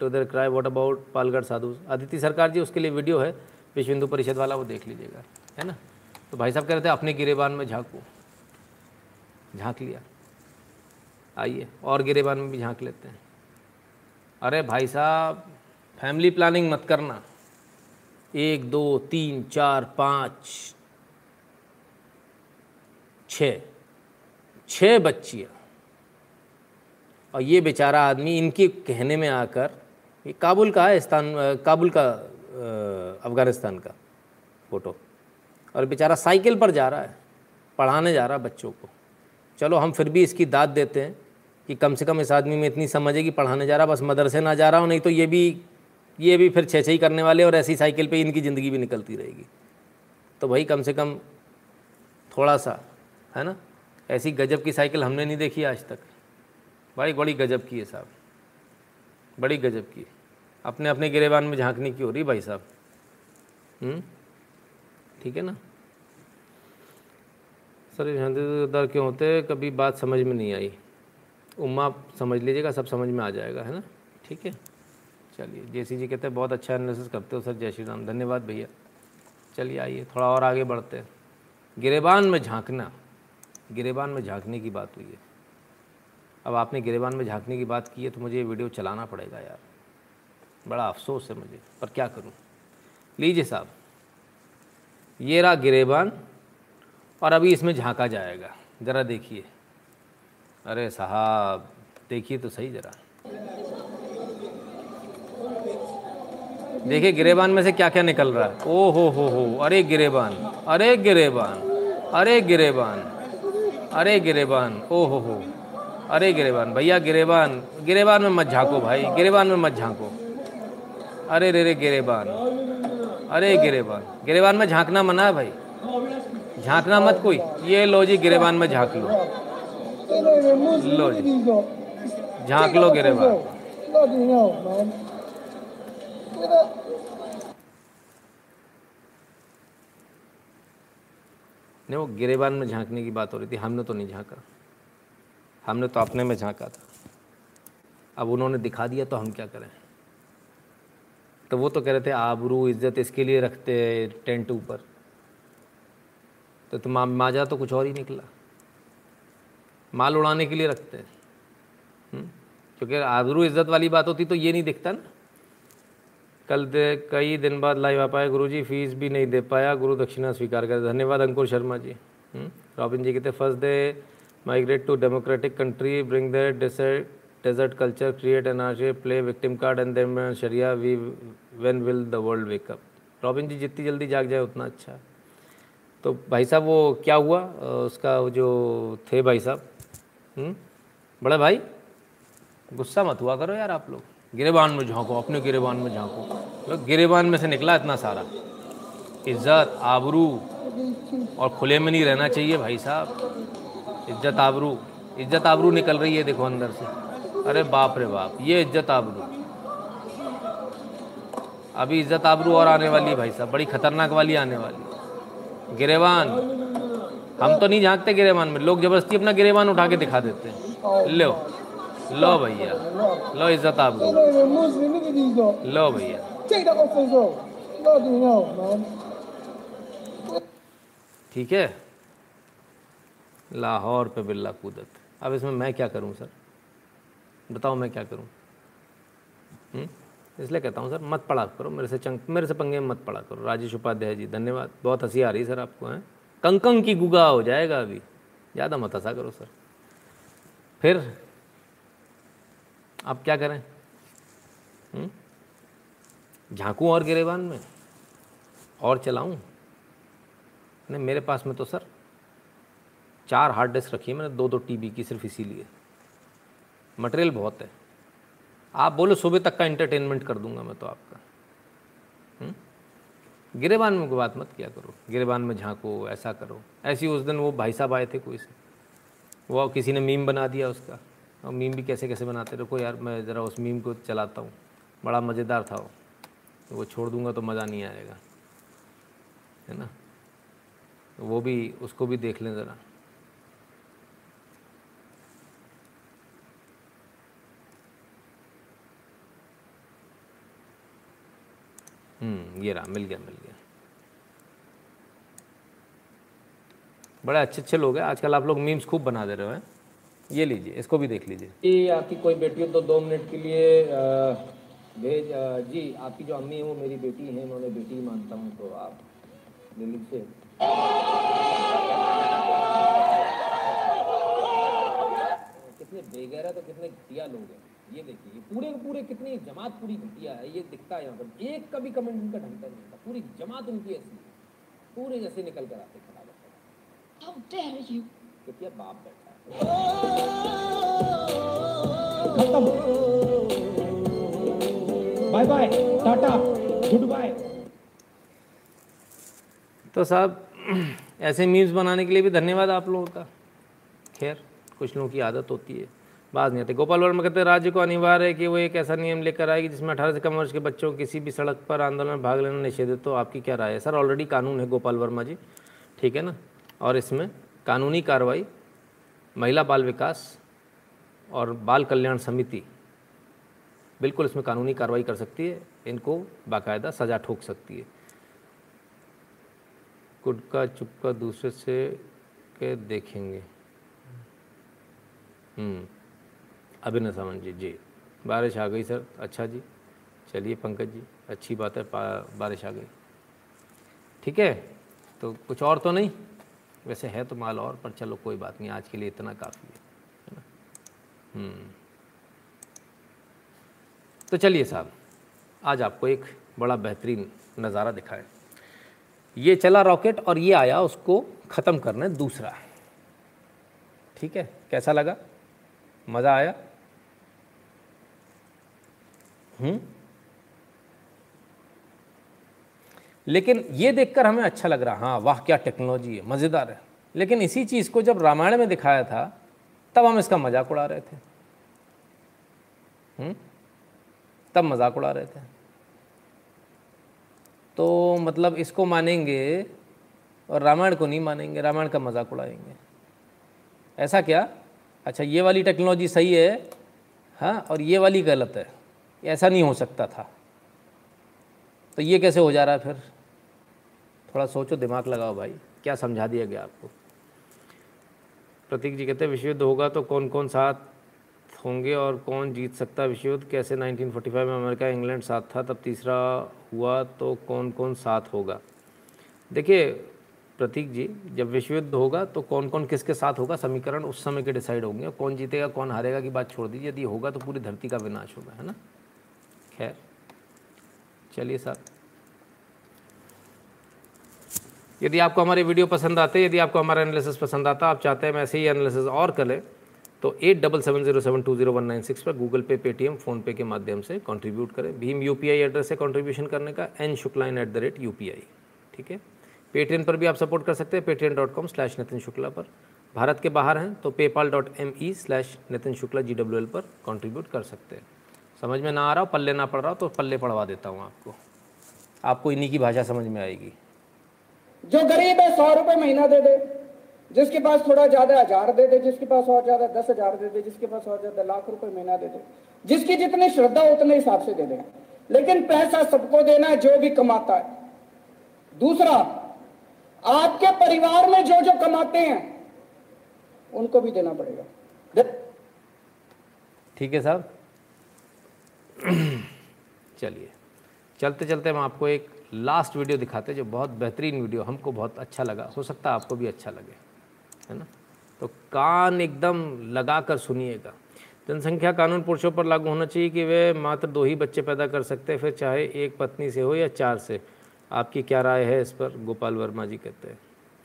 to their cry what about Palghar sadhu Aditya Sarkar ji उसके लिए वीडियो है विश्व हिंदू परिषद वाला वो देख लीजिएगा है ना तो भाई साहब कह रहे थे अपने गिरेबान में झांको झाँक लिया आइए और गिरेबान में भी झाँक लेते हैं अरे भाई साहब फैमिली प्लानिंग मत करना एक दो तीन चार पाँच छ छः बच्चियाँ और ये बेचारा आदमी इनके कहने में आकर ये काबुल का है, स्थान काबुल का अफ़गानिस्तान का फ़ोटो। और बेचारा साइकिल पर जा रहा है, पढ़ाने जा रहा है बच्चों को। चलो हम फिर भी इसकी दाद देते हैं कि कम से कम इस आदमी में इतनी समझ है कि पढ़ाने जा रहा बस मदरसे ना जा रहा हो, नहीं तो ये भी ये भी फिर छः ही करने वाले और ऐसी साइकिल पे इनकी ज़िंदगी भी निकलती रहेगी। तो भाई कम से कम थोड़ा सा, है ना? ऐसी गजब की साइकिल हमने नहीं देखी आज तक। भाई बड़ी गजब की है साहब। बड़ी गजब की अपने अपने गिरेबान में झांकने की हो रही भाई साहब? हम्म? ठीक है ना? सर दर क्यों होते कभी बात समझ में नहीं आई। उम्मा, समझ लीजिएगा, सब समझ में आ जाएगा, है ना? ठीक है? चलिए, जैसी जी कहते हैं, बहुत अच्छा एनालिसिस करते हो, सर। जय श्री राम। धन्यवाद भैया। चलिए, आइए, थोड़ा और आगे बढ़ते हैं। गिरेबान में झांकना। गिरेबान में झांकने की बात हुई है। अब आपने गिरेबान में झांकने की बात की है तो मुझे ये वीडियो चलाना पड़ेगा यार। बड़ा अफसोस है मुझे, पर क्या करूँ? लीजिए साहब, ये रहा गिरेबान और अभी इसमें झांका जाएगा। ज़रा देखिए। अरे साहब, देखिए तो सही ज़रा। देखिए, गिरेबान में से क्या क्या निकल रहा है। ओ हो हो हो, अरे गिरेबान अरे गिरेबान अरे गिरेबान अरे गिरेबान ओ हो हो, अरे गिरेबान, भैया गिरेबान गिरेबान में मत झांको भाई, गिरेबान में मत झांको। अरे रे रे गिरेबान। अरे गिरेबान। गिरेबान में झांकना मना है भाई। झांकना मत कोई। ये लो जी, गिरेबान में झाँक लो। लो जी। झाँक लो गिरेबान। नहीं, वो गिरेबान में झांकने की बात हो रही थी। हमने तो नहीं झांका। हमने तो अपने में झांका था। अब उन्होंने दिखा दिया तो हम क्या करें? तो वो तो कह रहे थे, आबरू, इज़्ज़त इसके लिए रखते टेंट ऊपर। तो तुम माजा तो कुछ और ही निकला। माल उड़ाने के लिए रखते हैं। हम्म? क्योंकि आबरू, इज़्ज़त वाली बात होती तो ये नहीं दिखता ना। कल दे, कई दिन बाद लाइव आ पाए गुरु जी फ़ीस भी नहीं दे पाया। गुरु दक्षिणा स्वीकार कर। धन्यवाद अंकुर शर्मा जी। रॉबिन जी कहते, first day, migrate to democratic country, bring the desert culture, create energy play victim card, and then Shariah, we when will the world wake up Robin ji जितनी जल्दी जाग जाए, उतना अच्छा। तो भाई साहब, वो क्या हुआ? उसका जो थे भाई साहब बड़े भाई, गुस्सा मत हुआ करो यार आप लोग। गिरेबान में झांको, अपने गिरेबान में झांको। तो गिरेबान में से निकला इतना सारा। इज़्ज़त, आबरू, और खुले में नहीं रहना चाहिए भाई साहब। इज़्ज़त, आबरू। इज़्ज़त, आबरू निकल रही है, देखो अंदर से। अरे बाप रे बाप, ये इज़्ज़त, आबरू। अभी इज़्ज़त आबरू और आने वाली है भाई साहब, बड़ी खतरनाक वाली आने वाली गिरेबान। हम तो नहीं झांकते गिरेबान में, लोग ज़बरदस्ती अपना गिरेबान उठा के दिखा देते हैं। लो लो भैया, लो इज़्ज़त though. लो भैया. ठीक है? लाहौर पे बिल्ला कूदत। अब इसमें मैं क्या करूँ, सर? बताओ मैं क्या करूँ? हम्म? इसलिए कहता हूँ, सर, मत पढ़ा करो, मेरे से चंग, मेरे से पंगे मत पढ़ा करो। राजेश उपाध्याय जी, धन्यवाद। बहुत हँसी आ रही सर, आपको, हैं? कंकंग की गुगा हो जाएगा अभी। ज़्यादा मत हंसा करो, सर। फिर आप क्या करें? हम्म? और गिरेबान में? और चलाऊं? नहीं मेरे पास में तो सर, चार हार्ड डिस्क रखी है मैंने दो दो टीबी की सिर्फ़ इसीलिए। मटेरियल बहुत है। आप बोलो, सुबह तक का एंटरटेनमेंट कर दूँगा मैं तो आपका। हम्म? गिरेबान में बात मत किया करो। गिरेबान में झांको, ऐसा करो। ऐसी उस दिन वो भाई साहब आए थे कोई से। वो किसी ने मीम बना दिया उसका। और मीम भी कैसे कैसे बनाते रुको यार, मैं ज़रा उस मीम को चलाता हूँ। बड़ा मज़ेदार था वो। तो वो छोड़ दूँगा तो मज़ा नहीं आएगा। है ना? वो भी, उसको भी देख लें ज़रा। ये रहा, मिल गया मिल गया। बड़े अच्छे अच्छे लोग हैं, आजकल आप लोग मीम्स खूब बना दे रहे हो, हैं। ये लीजिए, इसको भी देख लीजिए। जी आपकी कोई बेटी हो तो दो मिनट के लिए भेज जी, आपकी जो अम्मी है वो मेरी बेटी है, मैं उन्हें बेटी ही मानता हूँ तो आप ले लीजिए कितने बेगैरत तो कितने घटिया लोग हैं। ये देखिए ये पूरे पूरे कितनी जमात पूरी घटिया है ये दिखता है यहाँ पर एक का भी कमेंट उनका ढंग का नहीं होता पूरी जमात उनकी ऐसी है पूरे जैसे निकल कर आते खड़ा dare you? क्योंकि बाप बैठा है Bye bye. Tata. Goodbye. तो साहब ऐसे मीम्स बनाने के लिए भी धन्यवाद आप लोगों का खैर कुछ लोगों की आदत होती है बात नहीं आती। गोपाल वर्मा कहते हैं, राज्य को अनिवार्य है कि वो एक ऐसा नियम लेकर आएगी जिसमें अठारह से कम वर्ष के बच्चों किसी भी सड़क पर आंदोलन में भाग लेना निषेध है। तो आपकी क्या राय है? सर ऑलरेडी कानून है गोपाल वर्मा जी। ठीक है ना? और इसमें कानूनी कार्रवाई, महिला बाल विकास और बाल कल्याण समिति बिल्कुल इसमें कानूनी कार्रवाई कर सकती है। इनको बाकायदा सज़ा ठोक सकती है। गुटका चुपका दूसरे से के देखेंगे। हम्म। अभिनव सावंत जी जी बारिश आ गई सर। अच्छा जी। चलिए पंकज जी, अच्छी बात है बारिश आ गई। ठीक है? तो कुछ और तो नहीं? वैसे है तो माल और, पर चलो कोई बात नहीं, आज के लिए इतना काफ़ी है है ना? हम्म। तो चलिए साहब, आज आपको एक बड़ा बेहतरीन नज़ारा दिखाएँ। ये चला रॉकेट और ये आया उसको ख़त्म करने दूसरा। ठीक है? कैसा लगा? मज़ा आया? हम्म? लेकिन ये देखकर हमें अच्छा लग रहा हाँ वाह, क्या टेक्नोलॉजी है, मज़ेदार है। लेकिन इसी चीज़ को जब रामायण में दिखाया था, तब हम इसका मज़ाक उड़ा रहे थे। हम्म? तब मज़ाक उड़ा रहे थे। तो मतलब इसको मानेंगे और रामायण को नहीं मानेंगे, रामायण का मज़ाक उड़ाएँगे। ऐसा क्या? अच्छा ये वाली टेक्नोलॉजी सही है हाँ और ये वाली गलत है। ऐसा नहीं हो सकता था। तो ये कैसे हो जा रहा है फिर? थोड़ा सोचो, दिमाग लगाओ भाई, क्या समझा दिया गया आपको? प्रतीक जी कहते हैं, विश्वयुद्ध होगा तो कौन कौन साथ होंगे और कौन जीत सकता है विश्व युद्ध कैसे 1945 में अमेरिका इंग्लैंड साथ था, तब तीसरा हुआ तो कौन कौन साथ होगा? देखिए, प्रतीक जी, जब विश्व युद्ध होगा तो कौन कौन किसके साथ होगा? समीकरण उस समय के डिसाइड होंगे कौन जीतेगा, कौन हारेगा की बात छोड़ दीजिए, यदि होगा तो पूरी धरती का विनाश होगा, है ना? खैर, चलिए साहब। यदि आपको हमारे वीडियो पसंद आते, यदि आपको हमारा एनालिसिस पसंद आता, आप चाहते हैं ऐसे ही एनालिसिस और करें तो eight double seven zero seven two zero one nine six पर गूगल पे पेटीएम फ़ोनपे के माध्यम से कंट्रीब्यूट करें। भीम यूपीआई एड्रेस है कंट्रीब्यूशन करने का N Shukla in at the rate you ठीक है? पेटीएम पर भी आप सपोर्ट कर सकते हैं Paytm dot com slash Nitin Shukla पर। भारत के बाहर हैं तो PayPal dot M E slash Nitin Shukla G W L पर कॉन्ट्रीब्यूट कर सकते हैं। समझ में ना आ रहा हो पल्ले ना पड़ रहा हो तो पल्ले पढ़वा देता हूँ आपको। आपको इन्हीं की भाषा समझ में आएगी। जो गरीब है सौ रुपए महीना दे दे। जिसके पास थोड़ा ज़्यादा हज़ार दे दे जिसके पास और ज़्यादा दस हज़ार दे दे जिसके पास और ज़्यादा लाख रुपए महीना दे दे। जिसकी जितनी श्रद्धा उतने हिसाब से दे दे। लेकिन पैसा सबको देना है जो भी कमाता है। दूसरा आपके परिवार में जो जो कमाते हैं उनको भी देना पड़ेगा। ठीक है साहब चलिए। चलते चलते हम आपको एक लास्ट वीडियो दिखाते हैं जो बहुत बेहतरीन वीडियो हमको बहुत अच्छा लगा। हो सकता है आपको भी अच्छा लगे, है ना? तो कान एकदम लगा कर सुनिएगा। जनसंख्या कानून पुरुषों पर लागू होना चाहिए कि वे मात्र दो ही बच्चे पैदा कर सकते हैं फिर चाहे एक पत्नी से हो या चार से। आपकी क्या राय है इस पर? गोपाल वर्मा जी कहते हैं।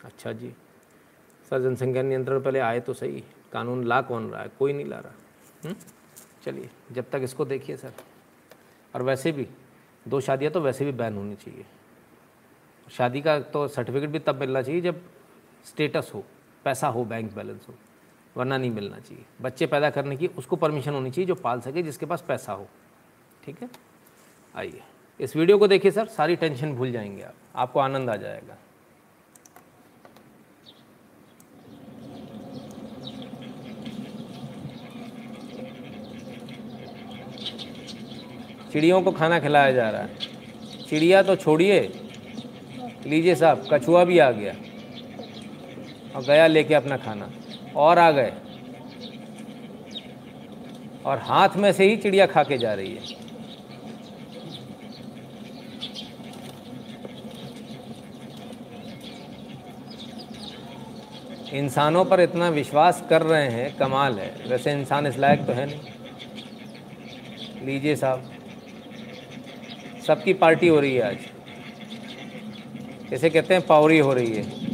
अच्छा जी। सर, जनसंख्या नियंत्रण पहले आए तो सही। कानून ला कौन रहा है? कोई नहीं ला रहा। हम्म? चलिए, जब तक इसको देखिए सर। और वैसे भी, दो शादियाँ तो वैसे भी बैन होनी चाहिए। शादी का तो सर्टिफिकेट भी तब मिलना चाहिए जब स्टेटस हो, पैसा हो बैंक बैलेंस हो, वरना नहीं मिलना चाहिए। बच्चे पैदा करने की उसको परमिशन होनी चाहिए जो पाल सके, जिसके पास पैसा हो। ठीक है? आइए। इस वीडियो को देखिए सर, सारी टेंशन भूल जाएँगे आप। आपको आनंद आ जाएगा। चिड़ियों को खाना खिलाया जा रहा है। चिड़िया तो छोड़िए। लीजिए साहब, कछुआ भी आ गया। और गया लेके अपना खाना। और आ गए। और हाथ में से ही चिड़िया खा के जा रही है। इंसानों पर इतना विश्वास कर रहे हैं, कमाल है। वैसे इंसान इस लायक तो है नहीं। लीजिए साहब। सबकी पार्टी हो रही है आज। इसे कहते हैं पावरी हो रही है।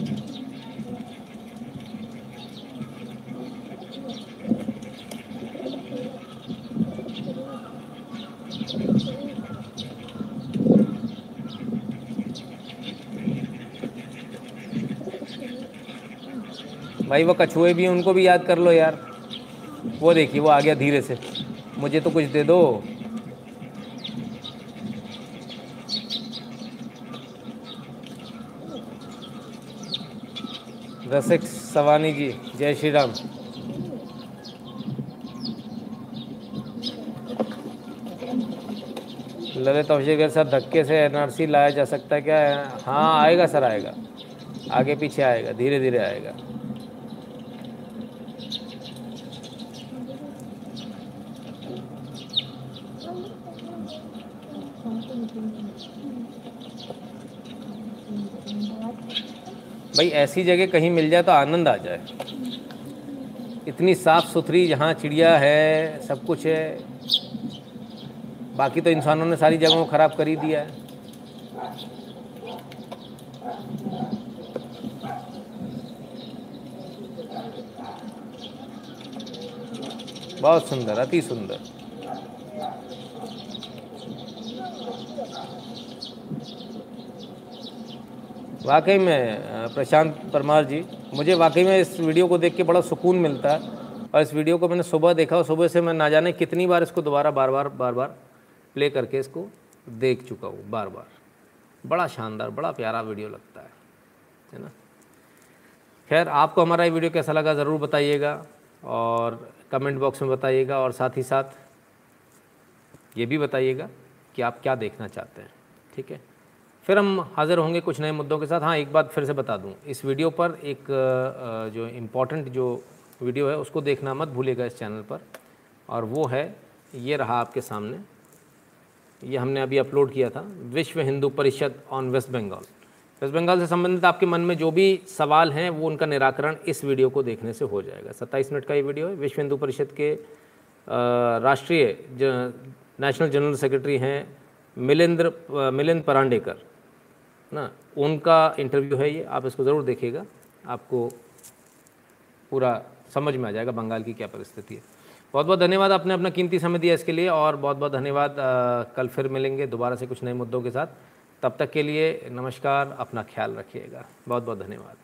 भाई, वो कछुए भी उनको भी याद कर लो यार। वो देखिए, वो आ गया धीरे से। मुझे तो कुछ दे दो। रसिक सवानी जी जय श्री राम ललित अभिषेक सर धक्के से एनआरसी लाया जा सकता है क्या? हाँ आएगा सर, आएगा। आगे पीछे आएगा धीरे धीरे आएगा। भाई, ऐसी जगह कहीं मिल जाए तो आनंद आ जाए। इतनी साफ़ सुथरी जहाँ चिड़िया है, सब कुछ है। बाकी तो इंसानों ने सारी जगहों को ख़राब कर ही दिया है। बहुत सुंदर, अति सुंदर। वाकई में प्रशांत परमार जी, मुझे वाकई में इस वीडियो को देख के बड़ा सुकून मिलता है। और इस वीडियो को मैंने सुबह देखा और सुबह से मैं ना जाने कितनी बार इसको दोबारा बार बार बार बार प्ले करके इसको देख चुका हूँ बार बार बड़ा शानदार, बड़ा प्यारा वीडियो लगता है है ना? खैर, आपको हमारा ये वीडियो कैसा लगा ज़रूर बताइएगा और कमेंट बॉक्स में बताइएगा और साथ ही साथ ये भी बताइएगा कि आप क्या देखना चाहते हैं, ठीक है? फिर हम हाज़िर होंगे कुछ नए मुद्दों के साथ। हाँ एक बात फिर से बता दूँ। इस वीडियो पर एक जो इम्पोर्टेंट जो वीडियो है, उसको देखना मत भूलिएगा इस चैनल पर। और वो है, ये रहा आपके सामने। ये हमने अभी अपलोड किया था, Vishwa Hindu Parishad on West Bengal West Bengal से संबंधित आपके मन में जो भी सवाल हैं, वो उनका निराकरण इस वीडियो को देखने से हो जाएगा। सत्ताईस मिनट का ये वीडियो है। विश्व हिंदू परिषद के राष्ट्रीय नेशनल जनरल सेक्रेटरी हैं मिलेंद्र मिलिंद परांडेकर। ना उनका इंटरव्यू है ये, आप इसको ज़रूर देखिएगा। आपको पूरा समझ में आ जाएगा बंगाल की क्या परिस्थिति है। बहुत बहुत धन्यवाद आपने अपना कीमती समय दिया इसके लिए और बहुत बहुत धन्यवाद कल फिर मिलेंगे दोबारा से कुछ नए मुद्दों के साथ। तब तक के लिए नमस्कार, अपना ख्याल रखिएगा। बहुत बहुत धन्यवाद।